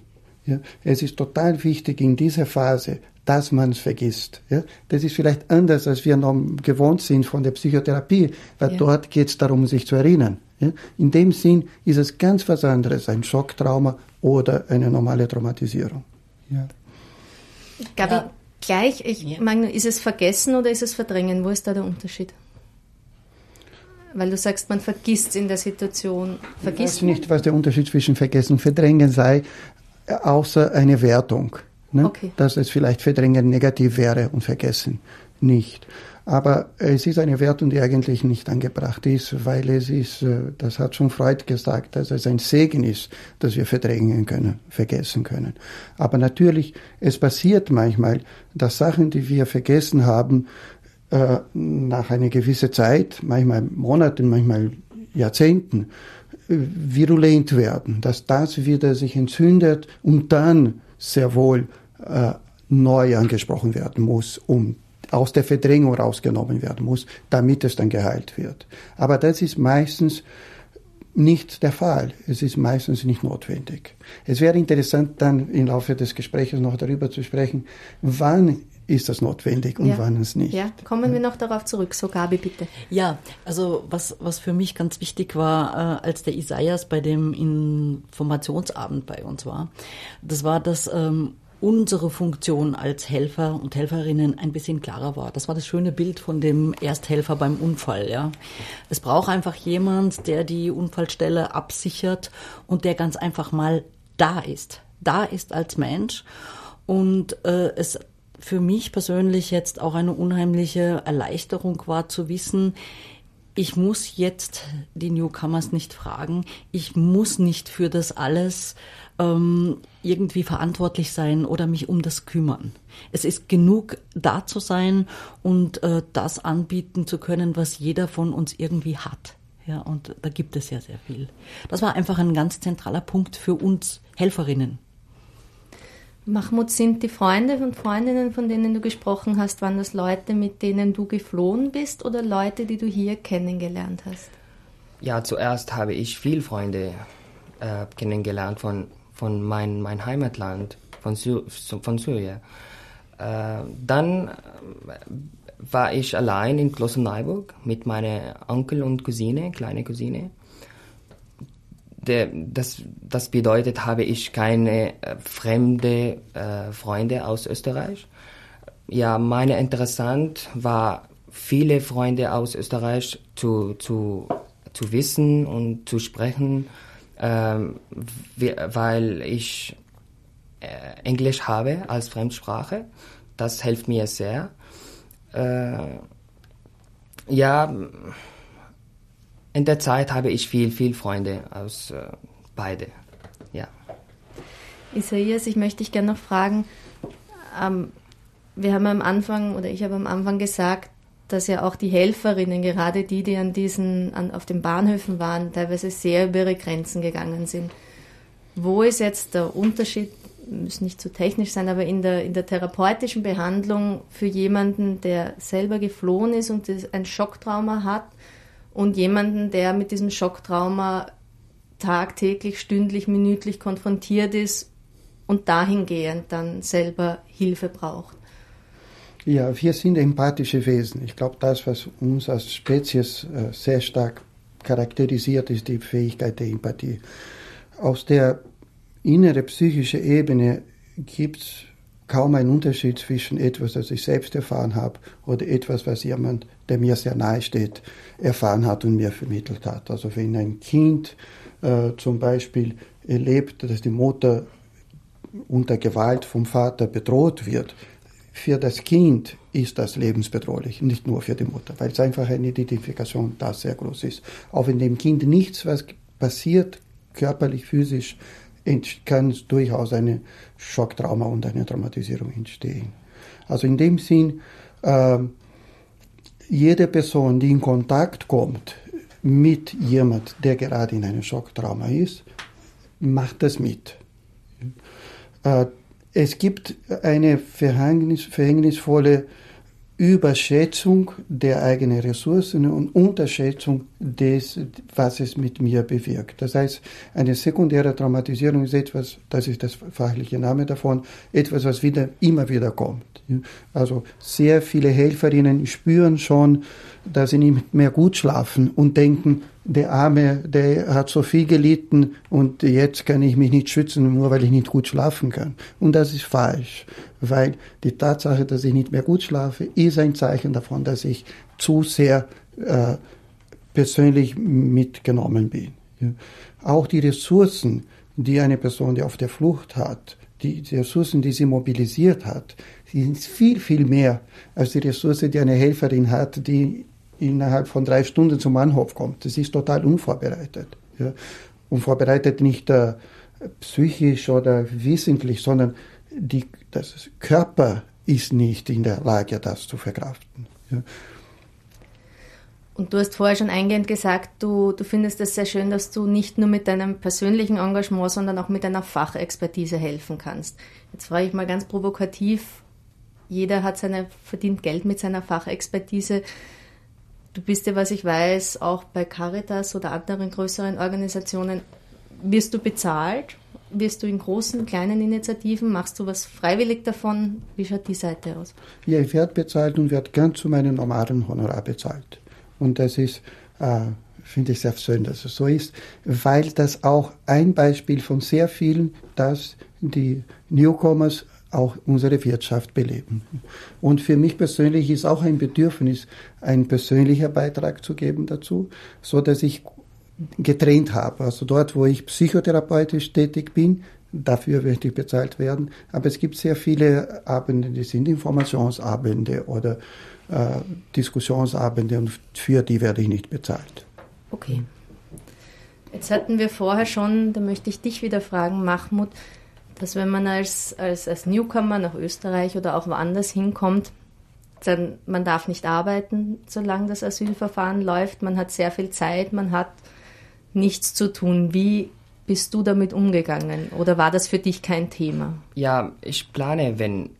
Speaker 5: Ja? Es ist total wichtig in dieser Phase, dass man es vergisst. Ja? Das ist vielleicht anders, als wir noch gewohnt sind von der Psychotherapie, weil ja. dort geht es darum, sich zu erinnern. Ja? In dem Sinn ist es ganz was anderes, ein Schocktrauma oder eine normale Traumatisierung. Ja.
Speaker 3: Gabi, ja. gleich, ich ja. meine, ist es Vergessen oder ist es Verdrängen? Wo ist da der Unterschied? Weil du sagst, man vergisst in der Situation.
Speaker 5: Vergisst ich weiß nicht, was der Unterschied zwischen Vergessen und Verdrängen sei, außer eine Wertung. Ne? Okay. Dass es vielleicht Verdrängen negativ wäre und Vergessen nicht. Aber es ist eine Wertung, die eigentlich nicht angebracht ist, weil es ist, äh, das hat schon Freud gesagt, dass es ein Segen ist, dass wir verdrängen können, vergessen können. Aber natürlich, es passiert manchmal, dass Sachen, die wir vergessen haben, äh, nach einer gewissen Zeit, manchmal Monaten, manchmal Jahrzehnten, virulent werden, dass das wieder sich entzündet und dann sehr wohl äh, neu angesprochen werden muss, um aus der Verdrängung rausgenommen werden muss, damit es dann geheilt wird. Aber das ist meistens nicht der Fall. Es ist meistens nicht notwendig. Es wäre interessant, dann im Laufe des Gesprächs noch darüber zu sprechen, wann ist das notwendig und ja. wann es nicht.
Speaker 3: Ja, kommen wir noch darauf zurück. So, Gabi, bitte.
Speaker 4: Ja, also was, was für mich ganz wichtig war, äh, als der Isaias bei dem Informationsabend bei uns war, das war, dass ähm, unsere Funktion als Helfer und Helferinnen ein bisschen klarer war. Das war das schöne Bild von dem Ersthelfer beim Unfall, ja. Es braucht einfach jemand, der die Unfallstelle absichert und der ganz einfach mal da ist. Da ist als Mensch und äh, es für mich persönlich jetzt auch eine unheimliche Erleichterung war zu wissen, ich muss jetzt die Newcomers nicht fragen, ich muss nicht für das alles ähm, irgendwie verantwortlich sein oder mich um das kümmern. Es ist genug da zu sein und äh, das anbieten zu können, was jeder von uns irgendwie hat. Ja, und da gibt es ja sehr viel. Das war einfach ein ganz zentraler Punkt für uns Helferinnen.
Speaker 3: Mahmoud, sind die Freunde und Freundinnen, von denen du gesprochen hast, waren das Leute, mit denen du geflohen bist oder Leute, die du hier kennengelernt hast?
Speaker 6: Ja, zuerst habe ich viele Freunde äh, kennengelernt von von mein, mein Heimatland, von, Sy von Syrien. Äh, dann äh, war ich allein in Klosterneuburg mit meiner Onkel und Cousine, kleine Cousine. Der, das, das bedeutet, habe ich keine äh, fremde äh, Freunde aus Österreich. Ja, meine interessant war, viele Freunde aus Österreich zu, zu, zu wissen und zu sprechen ähm, weil ich äh, Englisch habe als Fremdsprache. Das hilft mir sehr. Äh, ja, in der Zeit habe ich viel, viel Freunde aus äh, beide. Ja.
Speaker 3: Isaias, ich möchte dich gerne noch fragen. Ähm, wir haben am Anfang, oder ich habe am Anfang gesagt, dass ja auch die Helferinnen, gerade die, die an diesen, an, auf den Bahnhöfen waren, teilweise sehr über ihre Grenzen gegangen sind. Wo ist jetzt der Unterschied, muss nicht zu technisch sein, aber in der, in der therapeutischen Behandlung für jemanden, der selber geflohen ist und ein Schocktrauma hat und jemanden, der mit diesem Schocktrauma tagtäglich, stündlich, minütlich konfrontiert ist und dahingehend dann selber Hilfe braucht?
Speaker 5: Ja, wir sind empathische Wesen. Ich glaube, das, was uns als Spezies äh, sehr stark charakterisiert, ist die Fähigkeit der Empathie. Aus der inneren psychischen Ebene gibt es kaum einen Unterschied zwischen etwas, das ich selbst erfahren habe, oder etwas, was jemand, der mir sehr nahe steht, erfahren hat und mir vermittelt hat. Also wenn ein Kind äh, zum Beispiel erlebt, dass die Mutter unter Gewalt vom Vater bedroht wird, für das Kind ist das lebensbedrohlich, nicht nur für die Mutter, weil es einfach eine Identifikation da sehr groß ist. Auch wenn dem Kind nichts, was passiert, körperlich, physisch, kann durchaus eine Schocktrauma und eine Traumatisierung entstehen. Also in dem Sinn, äh, jede Person, die in Kontakt kommt mit jemand, der gerade in einem Schocktrauma ist, macht das mit. Äh, es gibt eine verhängnis, verhängnisvolle Überschätzung der eigenen Ressourcen und Unterschätzung des, was es mit mir bewirkt. Das heißt, eine sekundäre Traumatisierung ist etwas, das ist das fachliche Name davon, etwas, was wieder, immer wieder kommt. Also sehr viele Helferinnen spüren schon, dass sie nicht mehr gut schlafen und denken, der Arme, der hat so viel gelitten und jetzt kann ich mich nicht schützen, nur weil ich nicht gut schlafen kann. Und das ist falsch, weil die Tatsache, dass ich nicht mehr gut schlafe, ist ein Zeichen davon, dass ich zu sehr äh, persönlich mitgenommen bin. Auch die Ressourcen, die eine Person, die auf der Flucht hat, die, die Ressourcen, die sie mobilisiert hat, sind viel, viel mehr als die Ressource, die eine Helferin hat, die innerhalb von drei Stunden zum Bahnhof kommt. Das ist total unvorbereitet. Ja. Unvorbereitet nicht äh, psychisch oder wissentlich, sondern die, das Körper ist nicht in der Lage, das zu verkraften. Ja.
Speaker 3: Und du hast vorher schon eingehend gesagt, du, du findest es sehr schön, dass du nicht nur mit deinem persönlichen Engagement, sondern auch mit deiner Fachexpertise helfen kannst. Jetzt frage ich mal ganz provokativ, jeder hat seine, verdient Geld mit seiner Fachexpertise. Du bist ja, was ich weiß, auch bei Caritas oder anderen größeren Organisationen. Wirst du bezahlt? Wirst du in großen, kleinen Initiativen? Machst du was freiwillig davon? Wie schaut die Seite aus?
Speaker 5: Ja, ich werde bezahlt und werde ganz zu meinem normalen Honorar bezahlt. Und das ist, äh, finde ich sehr schön, dass es so ist, weil das auch ein Beispiel von sehr vielen, dass die Newcomers auch unsere Wirtschaft beleben. Und für mich persönlich ist auch ein Bedürfnis, einen persönlichen Beitrag zu geben dazu, so dass ich getrennt habe. Also dort, wo ich psychotherapeutisch tätig bin, dafür möchte ich bezahlt werden. Aber es gibt sehr viele Abende, die sind Informationsabende oder Diskussionsabende und für die werde ich nicht bezahlt.
Speaker 3: Okay. Jetzt hatten wir vorher schon, da möchte ich dich wieder fragen, Mahmoud, dass wenn man als, als, als Newcomer nach Österreich oder auch woanders hinkommt, dann man darf nicht arbeiten, solange das Asylverfahren läuft. Man hat sehr viel Zeit, man hat nichts zu tun. Wie bist du damit umgegangen? Oder war das für dich kein Thema?
Speaker 6: Ja, ich plane, wenn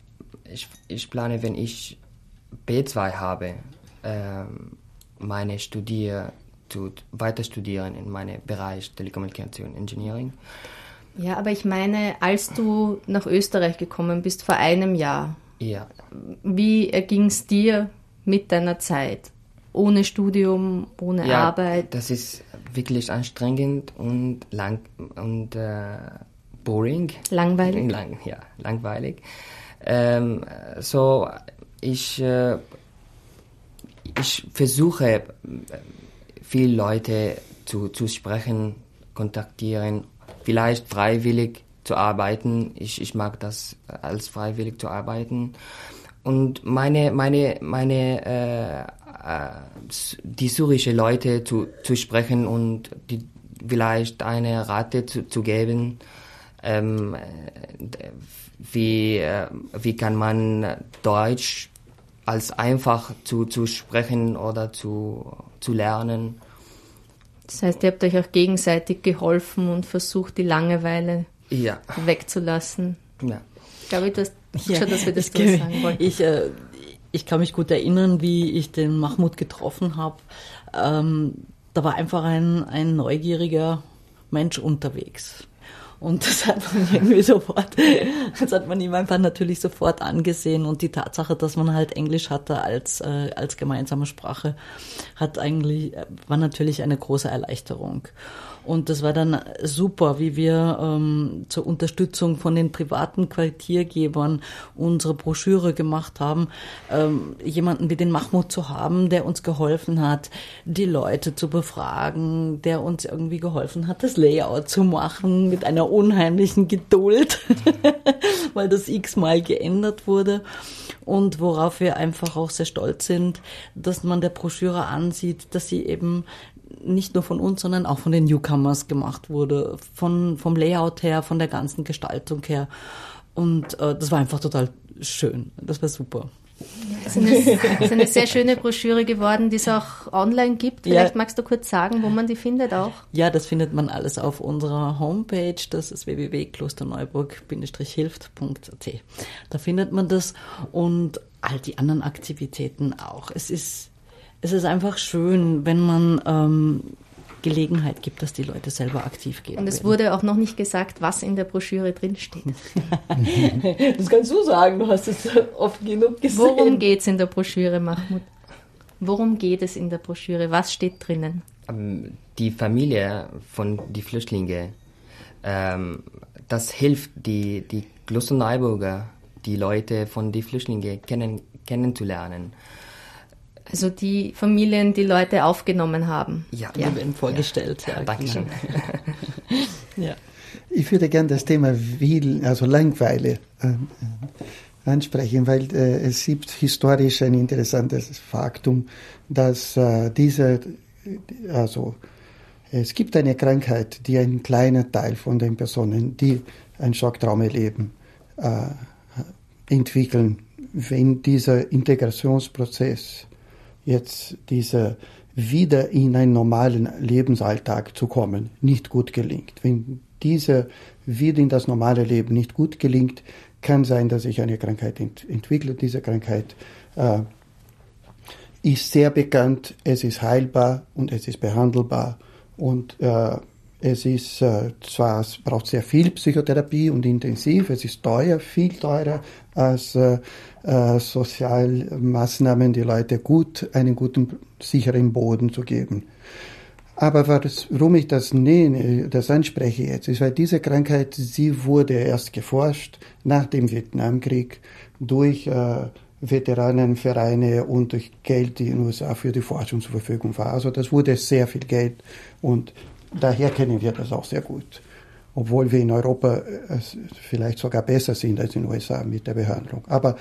Speaker 6: ich, ich plane, wenn ich B2 habe, äh, meine Studier zu weiter studieren in meinem Bereich Telekommunikation Engineering.
Speaker 3: Ja, aber ich meine, als du nach Österreich gekommen bist vor einem Jahr,
Speaker 6: ja.
Speaker 3: wie erging es dir mit deiner Zeit? Ohne Studium, ohne
Speaker 6: ja,
Speaker 3: Arbeit?
Speaker 6: Das ist wirklich anstrengend und lang und äh, boring.
Speaker 3: Langweilig.
Speaker 6: Lang, ja, langweilig. Ähm, so, ich, äh, ich versuche, viele Leute zu, zu sprechen, kontaktieren vielleicht freiwillig zu arbeiten. Ich, ich mag das als freiwillig zu arbeiten. Und meine, meine, meine, äh, äh, die syrische Leute zu, zu sprechen und die, vielleicht eine Rate zu, zu geben, ähm, wie, äh, wie kann man Deutsch als einfach zu, zu sprechen oder zu, zu lernen.
Speaker 3: Das heißt, ihr habt euch auch gegenseitig geholfen und versucht, die Langeweile
Speaker 6: ja.
Speaker 3: wegzulassen.
Speaker 6: Ja.
Speaker 3: Ich glaube, du hast
Speaker 4: ja,
Speaker 3: schon, dass wir das
Speaker 4: ich,
Speaker 3: so sagen wollen.
Speaker 4: Ich, äh, ich kann mich gut erinnern, wie ich den Mahmoud getroffen habe. Ähm, da war einfach ein, ein neugieriger Mensch unterwegs. Und das hat man irgendwie *laughs* sofort, das hat man ihm einfach natürlich sofort angesehen. Und die Tatsache, dass man halt Englisch hatte als, äh, als gemeinsame Sprache, hat eigentlich, war natürlich eine große Erleichterung. Und das war dann super, wie wir ähm, zur Unterstützung von den privaten Quartiergebern unsere Broschüre gemacht haben, ähm, jemanden wie den Mahmoud zu haben, der uns geholfen hat, die Leute zu befragen, der uns irgendwie geholfen hat, das Layout zu machen mit einer unheimlichen Geduld, *laughs* weil das x-mal geändert wurde. Und worauf wir einfach auch sehr stolz sind, dass man der Broschüre ansieht, dass sie eben nicht nur von uns, sondern auch von den Newcomers gemacht wurde, von, vom Layout her, von der ganzen Gestaltung her. Und äh, das war einfach total schön. Das war super.
Speaker 3: Es ist, eine, sehr schöne Broschüre geworden, die es auch online gibt. Vielleicht ja. magst du kurz sagen, wo man die findet auch?
Speaker 4: Ja, das findet man alles auf unserer Homepage. Das ist www.klosterneuburg-hilft.at. Da findet man das und all die anderen Aktivitäten auch. Es ist, es ist einfach schön, wenn man ähm, Gelegenheit gibt, dass die Leute selber aktiv gehen.
Speaker 3: Und es wurde auch noch nicht gesagt, was in der Broschüre drinsteht. *laughs*
Speaker 4: das kannst du sagen, du hast es oft genug gesehen.
Speaker 3: Worum geht es in der Broschüre, Mahmoud? Worum geht es in der Broschüre? Was steht drinnen?
Speaker 6: Ähm, die Familie von den Flüchtlingen, ähm, das hilft die, die Klosterneuburger, die Leute von den Flüchtlingen kennen, kennenzulernen.
Speaker 3: Also die Familien, die Leute aufgenommen haben.
Speaker 4: Ja, die ja. werden vorgestellt. Ja,
Speaker 6: ja Dankeschön. *laughs*
Speaker 5: ja. Ich würde gerne das Thema Will, also Langweile äh, ansprechen, weil äh, es gibt historisch ein interessantes Faktum, dass äh, diese, also es gibt eine Krankheit, die ein kleiner Teil von den Personen, die ein Schocktraum erleben, äh, entwickeln, wenn dieser Integrationsprozess jetzt dieser wieder in einen normalen Lebensalltag zu kommen, nicht gut gelingt. Wenn dieser wieder in das normale Leben nicht gut gelingt, kann sein, dass sich eine Krankheit ent entwickelt. Diese Krankheit äh, ist sehr bekannt, es ist heilbar und es ist behandelbar und äh, es ist äh, zwar, es braucht sehr viel Psychotherapie und intensiv, es ist teuer, viel teurer als äh, äh, Sozialmaßnahmen, die Leute gut, einen guten, sicheren Boden zu geben. Aber warum ich das, nenne, das anspreche jetzt, ist, weil diese Krankheit, sie wurde erst geforscht nach dem Vietnamkrieg durch äh, Veteranenvereine und durch Geld, die in den USA für die Forschung zur Verfügung war. Also das wurde sehr viel Geld und daher kennen wir das auch sehr gut. Obwohl wir in Europa äh, vielleicht sogar besser sind als in den USA mit der Behandlung. Aber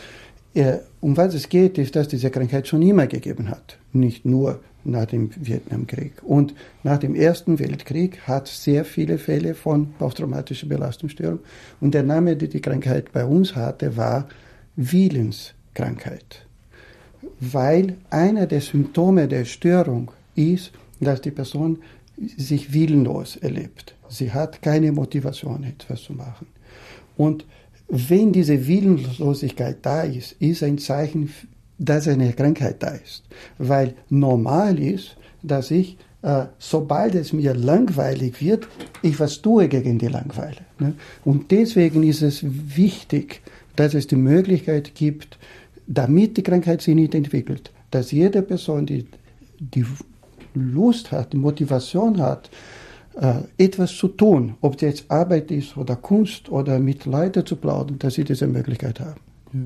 Speaker 5: äh, um was es geht, ist, dass diese Krankheit schon immer gegeben hat. Nicht nur nach dem Vietnamkrieg. Und nach dem Ersten Weltkrieg hat sehr viele Fälle von posttraumatischer Belastungsstörung. Und der Name, den die Krankheit bei uns hatte, war Willenskrankheit. Weil einer der Symptome der Störung ist, dass die Person sich willenlos erlebt. Sie hat keine Motivation, etwas zu machen. Und wenn diese Willenlosigkeit da ist, ist ein Zeichen, dass eine Krankheit da ist. Weil normal ist, dass ich, äh, sobald es mir langweilig wird, ich was tue gegen die Langeweile. Ne? Und deswegen ist es wichtig, dass es die Möglichkeit gibt, damit die Krankheit sich nicht entwickelt, dass jede Person, die die Lust hat, die Motivation hat, etwas zu tun, ob es jetzt Arbeit ist oder Kunst oder mit Leuten zu plaudern, dass sie diese Möglichkeit haben. Ja.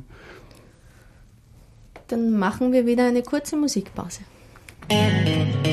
Speaker 3: Dann machen wir wieder eine kurze Musikpause.
Speaker 7: yeah.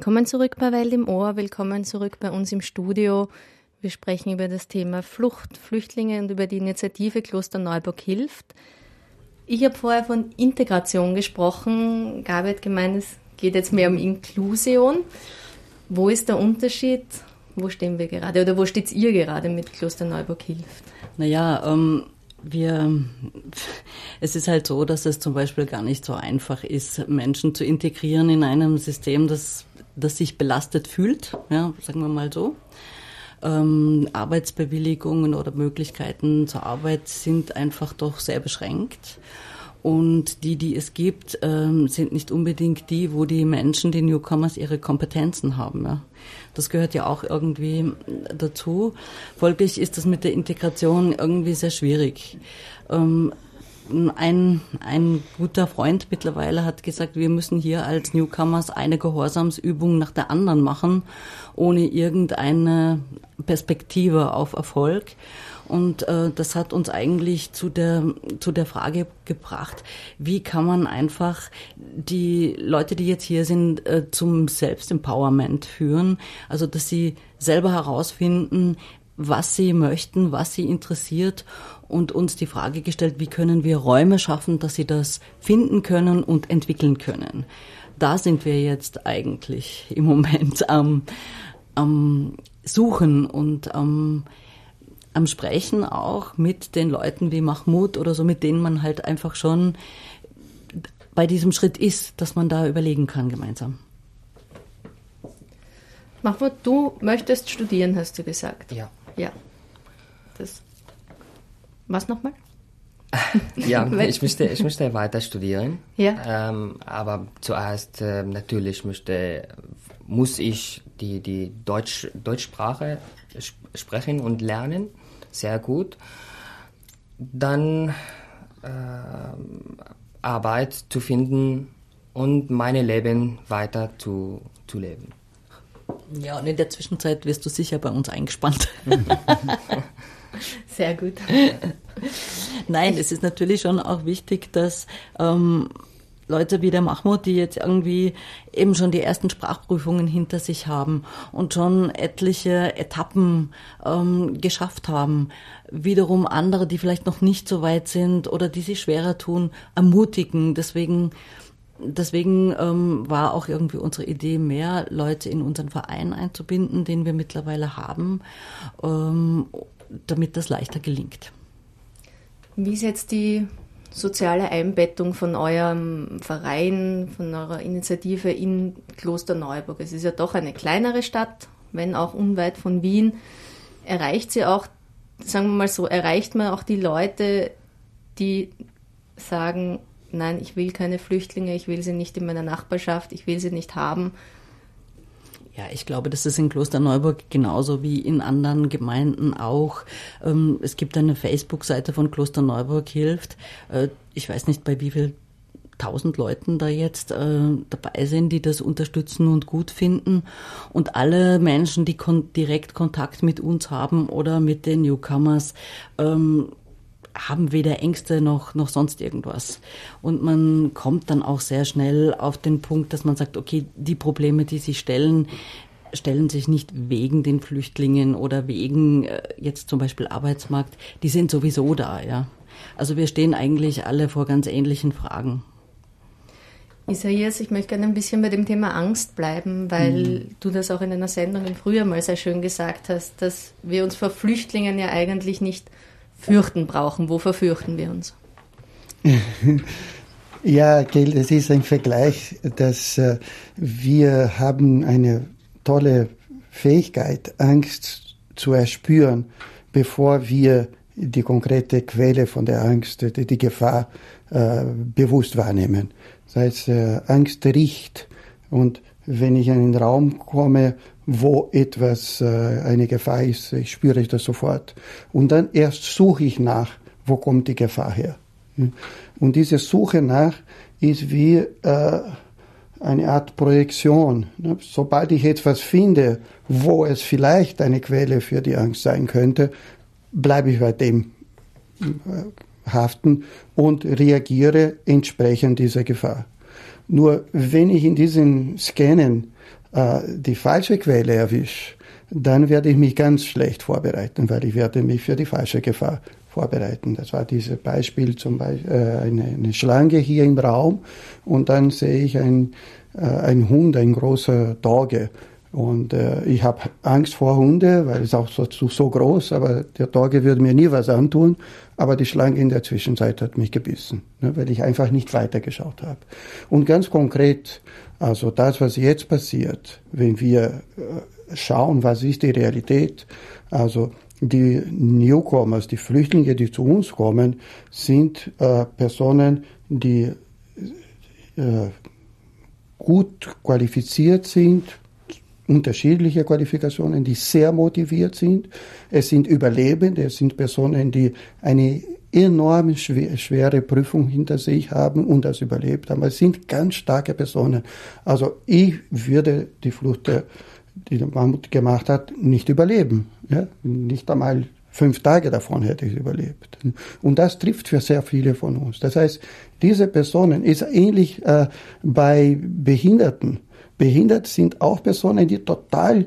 Speaker 3: Willkommen zurück bei Welt im Ohr, willkommen zurück bei uns im Studio. Wir sprechen über das Thema Flucht, Flüchtlinge und über die Initiative Kloster Neuburg hilft. Ich habe vorher von Integration gesprochen. Gabi hat gemeint, es geht jetzt mehr um Inklusion. Wo ist der Unterschied? Wo stehen wir gerade oder wo steht ihr gerade mit Kloster Neuburg hilft?
Speaker 4: Naja, ähm, wir, es ist halt so, dass es zum Beispiel gar nicht so einfach ist, Menschen zu integrieren in einem System, das das sich belastet fühlt, ja, sagen wir mal so. Ähm, Arbeitsbewilligungen oder Möglichkeiten zur Arbeit sind einfach doch sehr beschränkt. Und die, die es gibt, ähm, sind nicht unbedingt die, wo die Menschen, die Newcomers, ihre Kompetenzen haben. Ja. Das gehört ja auch irgendwie dazu. Folglich ist das mit der Integration irgendwie sehr schwierig. Ähm, ein, ein guter Freund mittlerweile hat gesagt, wir müssen hier als Newcomers eine Gehorsamsübung nach der anderen machen, ohne irgendeine Perspektive auf Erfolg. Und äh, das hat uns eigentlich zu der, zu der Frage gebracht, wie kann man einfach die Leute, die jetzt hier sind, äh, zum Selbstempowerment führen. Also, dass sie selber herausfinden, was sie möchten, was sie interessiert und uns die Frage gestellt, wie können wir Räume schaffen, dass sie das finden können und entwickeln können. Da sind wir jetzt eigentlich im Moment *laughs* am, am Suchen und am, am Sprechen auch mit den Leuten wie Mahmoud oder so, mit denen man halt einfach schon bei diesem Schritt ist, dass man da überlegen kann gemeinsam.
Speaker 3: Mahmoud, du möchtest studieren, hast du gesagt.
Speaker 6: Ja.
Speaker 3: Ja. Das. Was nochmal?
Speaker 6: ja, *laughs* ich möchte, ich möchte weiter studieren.
Speaker 3: Ja.
Speaker 6: Ähm, aber zuerst äh, natürlich möchte, muss ich die, die Deutsch, Deutschsprache sp sprechen und lernen. Sehr gut. Dann äh, Arbeit zu finden und meine Leben weiter zu, zu leben.
Speaker 4: Ja, und in der Zwischenzeit wirst du sicher bei uns eingespannt. *laughs* *laughs*
Speaker 3: Sehr gut. *laughs*
Speaker 4: Nein, es ist natürlich schon auch wichtig, dass ähm, Leute wie der Mahmoud, die jetzt irgendwie eben schon die ersten Sprachprüfungen hinter sich haben und schon etliche Etappen ähm, geschafft haben, wiederum andere, die vielleicht noch nicht so weit sind oder die sich schwerer tun, ermutigen. Deswegen deswegen ähm, war auch irgendwie unsere Idee, mehr Leute in unseren Verein einzubinden, den wir mittlerweile haben, ähm, damit das leichter gelingt.
Speaker 3: Wie ist jetzt die soziale Einbettung von eurem Verein, von eurer Initiative in Klosterneuburg? Es ist ja doch eine kleinere Stadt, wenn auch unweit von Wien. Erreicht sie auch, sagen wir mal so, erreicht man auch die Leute, die sagen, nein, ich will keine Flüchtlinge, ich will sie nicht in meiner Nachbarschaft, ich will sie nicht haben.
Speaker 4: Ja, ich glaube, das ist in Klosterneuburg genauso wie in anderen Gemeinden auch. Ähm, es gibt eine Facebook-Seite von Klosterneuburg hilft. Äh, ich weiß nicht, bei wie viel tausend Leuten da jetzt äh, dabei sind, die das unterstützen und gut finden. Und alle Menschen, die kon direkt Kontakt mit uns haben oder mit den Newcomers, ähm, haben weder Ängste noch, noch sonst irgendwas. Und man kommt dann auch sehr schnell auf den Punkt, dass man sagt, okay, die Probleme, die sich stellen, stellen sich nicht wegen den Flüchtlingen oder wegen äh, jetzt zum Beispiel Arbeitsmarkt, die sind sowieso da, ja. Also wir stehen eigentlich alle vor ganz ähnlichen Fragen.
Speaker 3: Isaias, ich möchte gerne ein bisschen bei dem Thema Angst bleiben, weil mhm. du das auch in einer Sendung im Frühjahr mal sehr schön gesagt hast, dass wir uns vor Flüchtlingen ja eigentlich nicht fürchten brauchen. Wo verfürchten wir uns? *laughs*
Speaker 5: Ja, Geld, es ist ein Vergleich, dass äh, wir haben eine tolle Fähigkeit, Angst zu erspüren, bevor wir die konkrete Quelle von der Angst, die, die Gefahr äh, bewusst wahrnehmen. Das heißt, äh, Angst riecht und wenn ich in einen Raum komme, wo etwas, äh, eine Gefahr ist, ich spüre ich das sofort. Und dann erst suche ich nach, wo kommt die Gefahr her. Und diese Suche nach ist wie äh, eine Art Projektion. Ne? Sobald ich etwas finde, wo es vielleicht eine Quelle für die Angst sein könnte, bleibe ich bei dem äh, haften und reagiere entsprechend dieser Gefahr. Nur wenn ich in diesen Scannen äh, die falsche Quelle erwische, dann werde ich mich ganz schlecht vorbereiten, weil ich werde mich für die falsche Gefahr vorbereiten. Das war dieses Beispiel zum Beispiel äh, eine, eine Schlange hier im Raum und dann sehe ich ein, äh, ein Hund, ein großer Dogge. Und äh, ich habe Angst vor Hunde, weil es auch so, so groß, aber der Dogge würde mir nie was antun. Aber die Schlange in der Zwischenzeit hat mich gebissen, ne, weil ich einfach nicht weitergeschaut habe. Und ganz konkret, also das, was jetzt passiert, wenn wir äh, schauen, was ist die Realität, also die Newcomers, die Flüchtlinge, die zu uns kommen, sind äh, Personen, die äh, gut qualifiziert sind, unterschiedliche Qualifikationen, die sehr motiviert sind. Es sind Überlebende, es sind Personen, die eine enorm schwere Prüfung hinter sich haben und das überlebt haben. Es sind ganz starke Personen. Also ich würde die Flucht, die der Mammut gemacht hat, nicht überleben. Ja? Nicht einmal fünf Tage davon hätte ich überlebt. Und das trifft für sehr viele von uns. Das heißt, diese Personen ist ähnlich äh, bei Behinderten behindert sind auch Personen, die total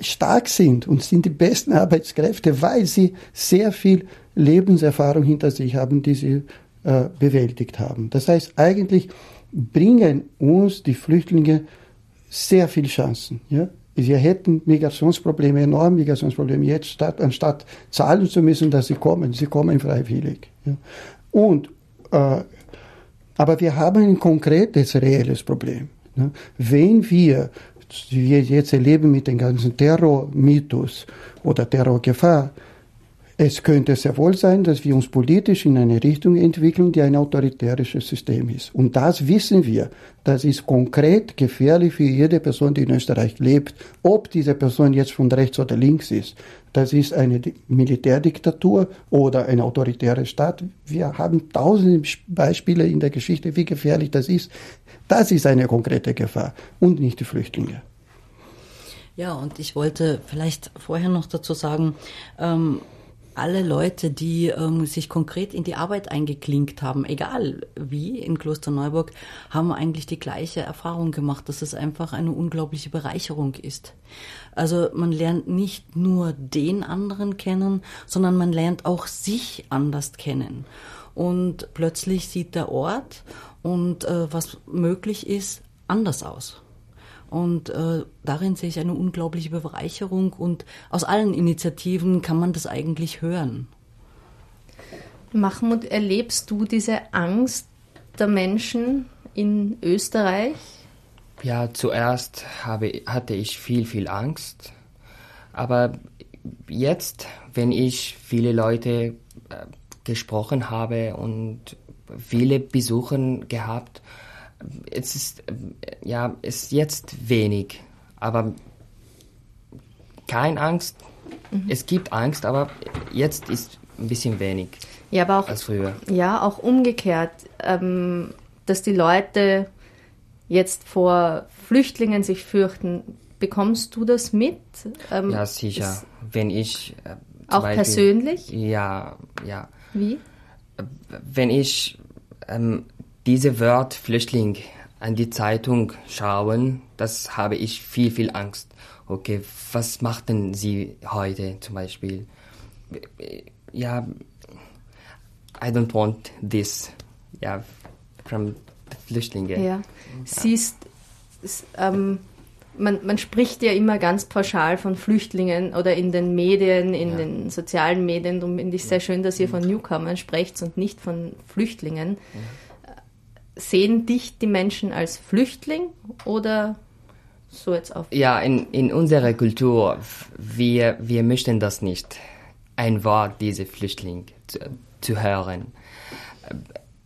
Speaker 5: stark sind und sind die besten Arbeitskräfte, weil sie sehr viel Lebenserfahrung hinter sich haben, die sie äh, bewältigt haben. Das heißt, eigentlich bringen uns die Flüchtlinge sehr viel Chancen. Ja? Wir hätten Migrationsprobleme, enorme Migrationsprobleme jetzt, statt, anstatt zahlen zu müssen, dass sie kommen. Sie kommen freiwillig. Ja? Und, äh, aber wir haben ein konkretes, reelles Problem. Ne? Wenn wir, wir jetzt erleben mit dem ganzen Terror-Mythos oder Terrorgefahr, es könnte sehr wohl sein, dass wir uns politisch in eine Richtung entwickeln, die ein autoritäres System ist. Und das wissen wir. Das ist konkret gefährlich für jede Person, die in Österreich lebt, ob diese Person jetzt von rechts oder links ist. Das ist eine Militärdiktatur oder ein autoritärer Staat. Wir haben tausende Beispiele in der Geschichte, wie gefährlich das ist. Das ist eine konkrete Gefahr und nicht die Flüchtlinge.
Speaker 4: Ja, und ich wollte vielleicht vorher noch dazu sagen, ähm, alle Leute, die ähm, sich konkret in die Arbeit eingeklinkt haben, egal wie in Klosterneuburg, haben eigentlich die gleiche Erfahrung gemacht, dass es einfach eine unglaubliche Bereicherung ist. Also man lernt nicht nur den anderen kennen, sondern man lernt auch sich anders kennen. Und plötzlich sieht der Ort und äh, was möglich ist anders aus. Und äh, darin sehe ich eine unglaubliche Bereicherung und aus allen Initiativen kann man das eigentlich hören.
Speaker 3: Mahmoud, erlebst du diese Angst der Menschen in Österreich?
Speaker 6: Ja, zuerst habe, hatte ich viel, viel Angst. Aber jetzt, wenn ich viele Leute äh, gesprochen habe und viele Besucher gehabt, es ist, ja, ist jetzt wenig, aber keine Angst. Mhm. Es gibt Angst, aber jetzt ist ein bisschen wenig
Speaker 3: ja, aber auch,
Speaker 6: als früher.
Speaker 3: Ja, auch umgekehrt, ähm, dass die Leute jetzt vor Flüchtlingen sich fürchten. Bekommst du das mit?
Speaker 6: Ähm, ja, sicher. Wenn ich.
Speaker 3: Äh, auch Beispiel, persönlich?
Speaker 6: Ja, ja.
Speaker 3: Wie?
Speaker 6: Wenn ich ähm, diese Wort Flüchtling an die Zeitung schauen, das habe ich viel, viel Angst. Okay, was machten Sie heute zum Beispiel? Ja, I don't want this. Ja, from Flüchtlinge.
Speaker 3: Ja, ja. siehst, ähm, man, man spricht ja immer ganz pauschal von Flüchtlingen oder in den Medien, in ja. den sozialen Medien. Darum finde ich sehr schön, dass ihr von Newcomern sprecht und nicht von Flüchtlingen. Ja sehen dich die Menschen als Flüchtling oder so jetzt auf?
Speaker 6: Ja, in, in unserer Kultur, wir, wir möchten das nicht, ein Wort, diese Flüchtling zu, zu hören.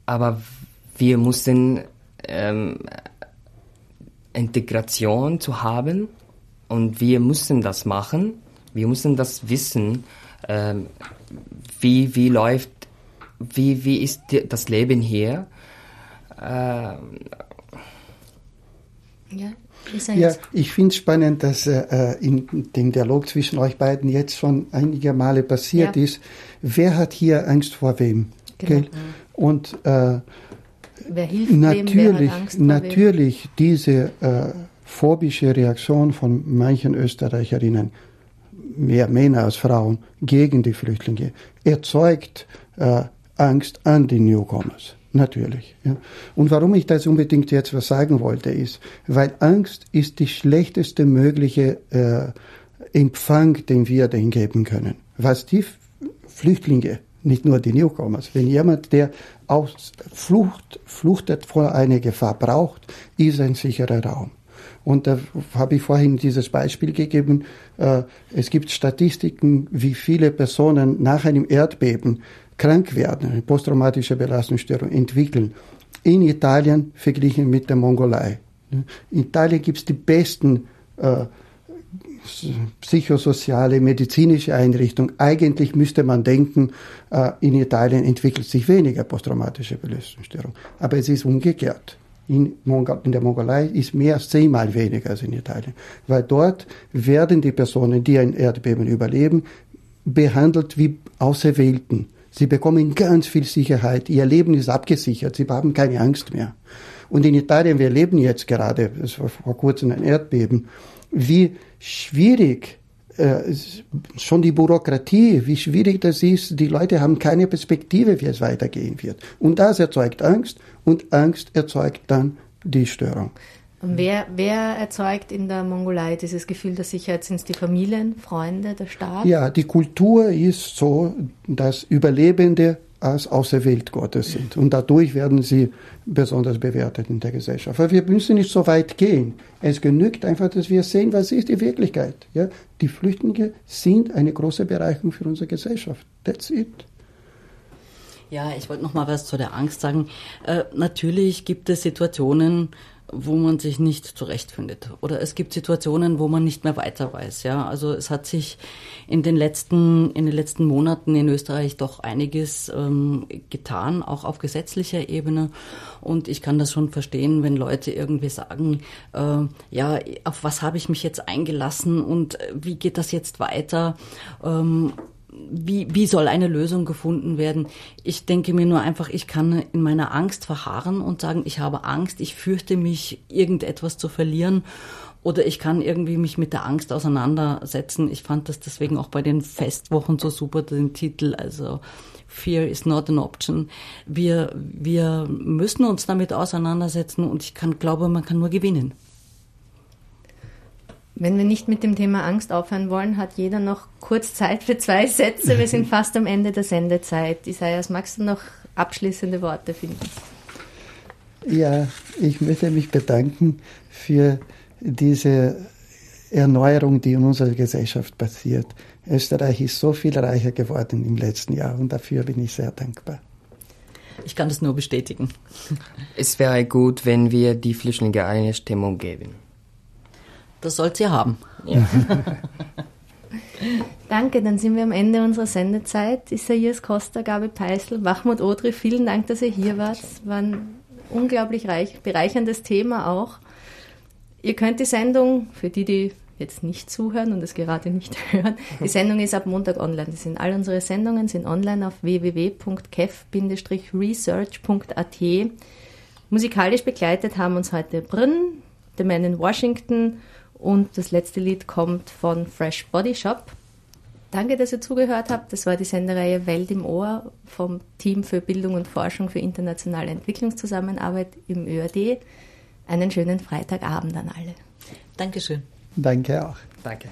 Speaker 6: Aber wir müssen ähm, Integration zu haben und wir müssen das machen. Wir müssen das wissen, ähm, wie, wie läuft, wie, wie ist das Leben hier ähm,
Speaker 5: ja, ja, ich finde es spannend, dass äh, in dem Dialog zwischen euch beiden jetzt schon einige Male passiert ja. ist. Wer hat hier Angst vor wem? Genau. Okay? Und äh, natürlich,
Speaker 3: wem,
Speaker 5: natürlich diese äh, phobische Reaktion von manchen Österreicherinnen, mehr Männer als Frauen, gegen die Flüchtlinge, erzeugt äh, Angst an die Newcomers. Natürlich. Ja. Und warum ich das unbedingt jetzt was sagen wollte, ist, weil Angst ist die schlechteste mögliche äh, Empfang, den wir denen geben können. Was die Flüchtlinge, nicht nur die Newcomers, wenn jemand, der aus Flucht, fluchtet vor einer Gefahr braucht, ist ein sicherer Raum. Und da habe ich vorhin dieses Beispiel gegeben. Äh, es gibt Statistiken, wie viele Personen nach einem Erdbeben krank werden, eine posttraumatische Belastungsstörung entwickeln. In Italien verglichen mit der Mongolei. In Italien gibt es die besten äh, psychosoziale, medizinische Einrichtungen. Eigentlich müsste man denken, äh, in Italien entwickelt sich weniger posttraumatische Belastungsstörung. Aber es ist umgekehrt. In, Mongol in der Mongolei ist mehr als zehnmal weniger als in Italien. Weil dort werden die Personen, die ein Erdbeben überleben, behandelt wie Auserwählten. Sie bekommen ganz viel Sicherheit. Ihr Leben ist abgesichert. Sie haben keine Angst mehr. Und in Italien, wir leben jetzt gerade, es war vor kurzem ein Erdbeben, wie schwierig äh, schon die Bürokratie, wie schwierig das ist. Die Leute haben keine Perspektive, wie es weitergehen wird. Und das erzeugt Angst und Angst erzeugt dann die Störung.
Speaker 3: Wer, wer erzeugt in der Mongolei dieses Gefühl der Sicherheit? Sind es die Familien, Freunde, der Staat?
Speaker 5: Ja, die Kultur ist so, dass Überlebende als Auserwählt Gottes sind. Und dadurch werden sie besonders bewertet in der Gesellschaft. Aber wir müssen nicht so weit gehen. Es genügt einfach, dass wir sehen, was ist die Wirklichkeit. Ja? Die Flüchtlinge sind eine große Bereicherung für unsere Gesellschaft. That's it.
Speaker 4: Ja, ich wollte noch mal was zu der Angst sagen. Äh, natürlich gibt es Situationen, wo man sich nicht zurechtfindet. Oder es gibt Situationen, wo man nicht mehr weiter weiß. Ja, also es hat sich in den letzten in den letzten Monaten in Österreich doch einiges ähm, getan, auch auf gesetzlicher Ebene. Und ich kann das schon verstehen, wenn Leute irgendwie sagen, äh, ja, auf was habe ich mich jetzt eingelassen und wie geht das jetzt weiter? Ähm, wie, wie soll eine Lösung gefunden werden? Ich denke mir nur einfach, ich kann in meiner Angst verharren und sagen, ich habe Angst, ich fürchte mich, irgendetwas zu verlieren. Oder ich kann irgendwie mich mit der Angst auseinandersetzen. Ich fand das deswegen auch bei den Festwochen so super, den Titel, also Fear is not an option. Wir, wir müssen uns damit auseinandersetzen und ich kann, glaube, man kann nur gewinnen.
Speaker 3: Wenn wir nicht mit dem Thema Angst aufhören wollen, hat jeder noch kurz Zeit für zwei Sätze. Wir sind *laughs* fast am Ende der Sendezeit. Isaias, magst du noch abschließende Worte finden?
Speaker 5: Ja, ich möchte mich bedanken für diese Erneuerung, die in unserer Gesellschaft passiert. Österreich ist so viel reicher geworden im letzten Jahr und dafür bin ich sehr dankbar.
Speaker 4: Ich kann das nur bestätigen.
Speaker 6: Es wäre gut, wenn wir die Flüchtlinge eine Stimmung geben.
Speaker 4: Das sollt ihr haben. Ja. *laughs*
Speaker 3: Danke, dann sind wir am Ende unserer Sendezeit. Isaias Costa, Gabi Peißel, Mahmoud Odri, vielen Dank, dass ihr hier wart. Es war ein unglaublich reich, bereicherndes Thema auch. Ihr könnt die Sendung, für die, die jetzt nicht zuhören und es gerade nicht *laughs* hören, die Sendung ist ab Montag online. Das sind all unsere Sendungen sind online auf www.kef-research.at. Musikalisch begleitet haben uns heute Brünn, The Man in Washington, und das letzte Lied kommt von Fresh Body Shop. Danke, dass ihr zugehört habt. Das war die Sendereihe Welt im Ohr vom Team für Bildung und Forschung für internationale Entwicklungszusammenarbeit im ÖAD. Einen schönen Freitagabend an alle.
Speaker 4: Dankeschön.
Speaker 5: Danke auch.
Speaker 6: Danke.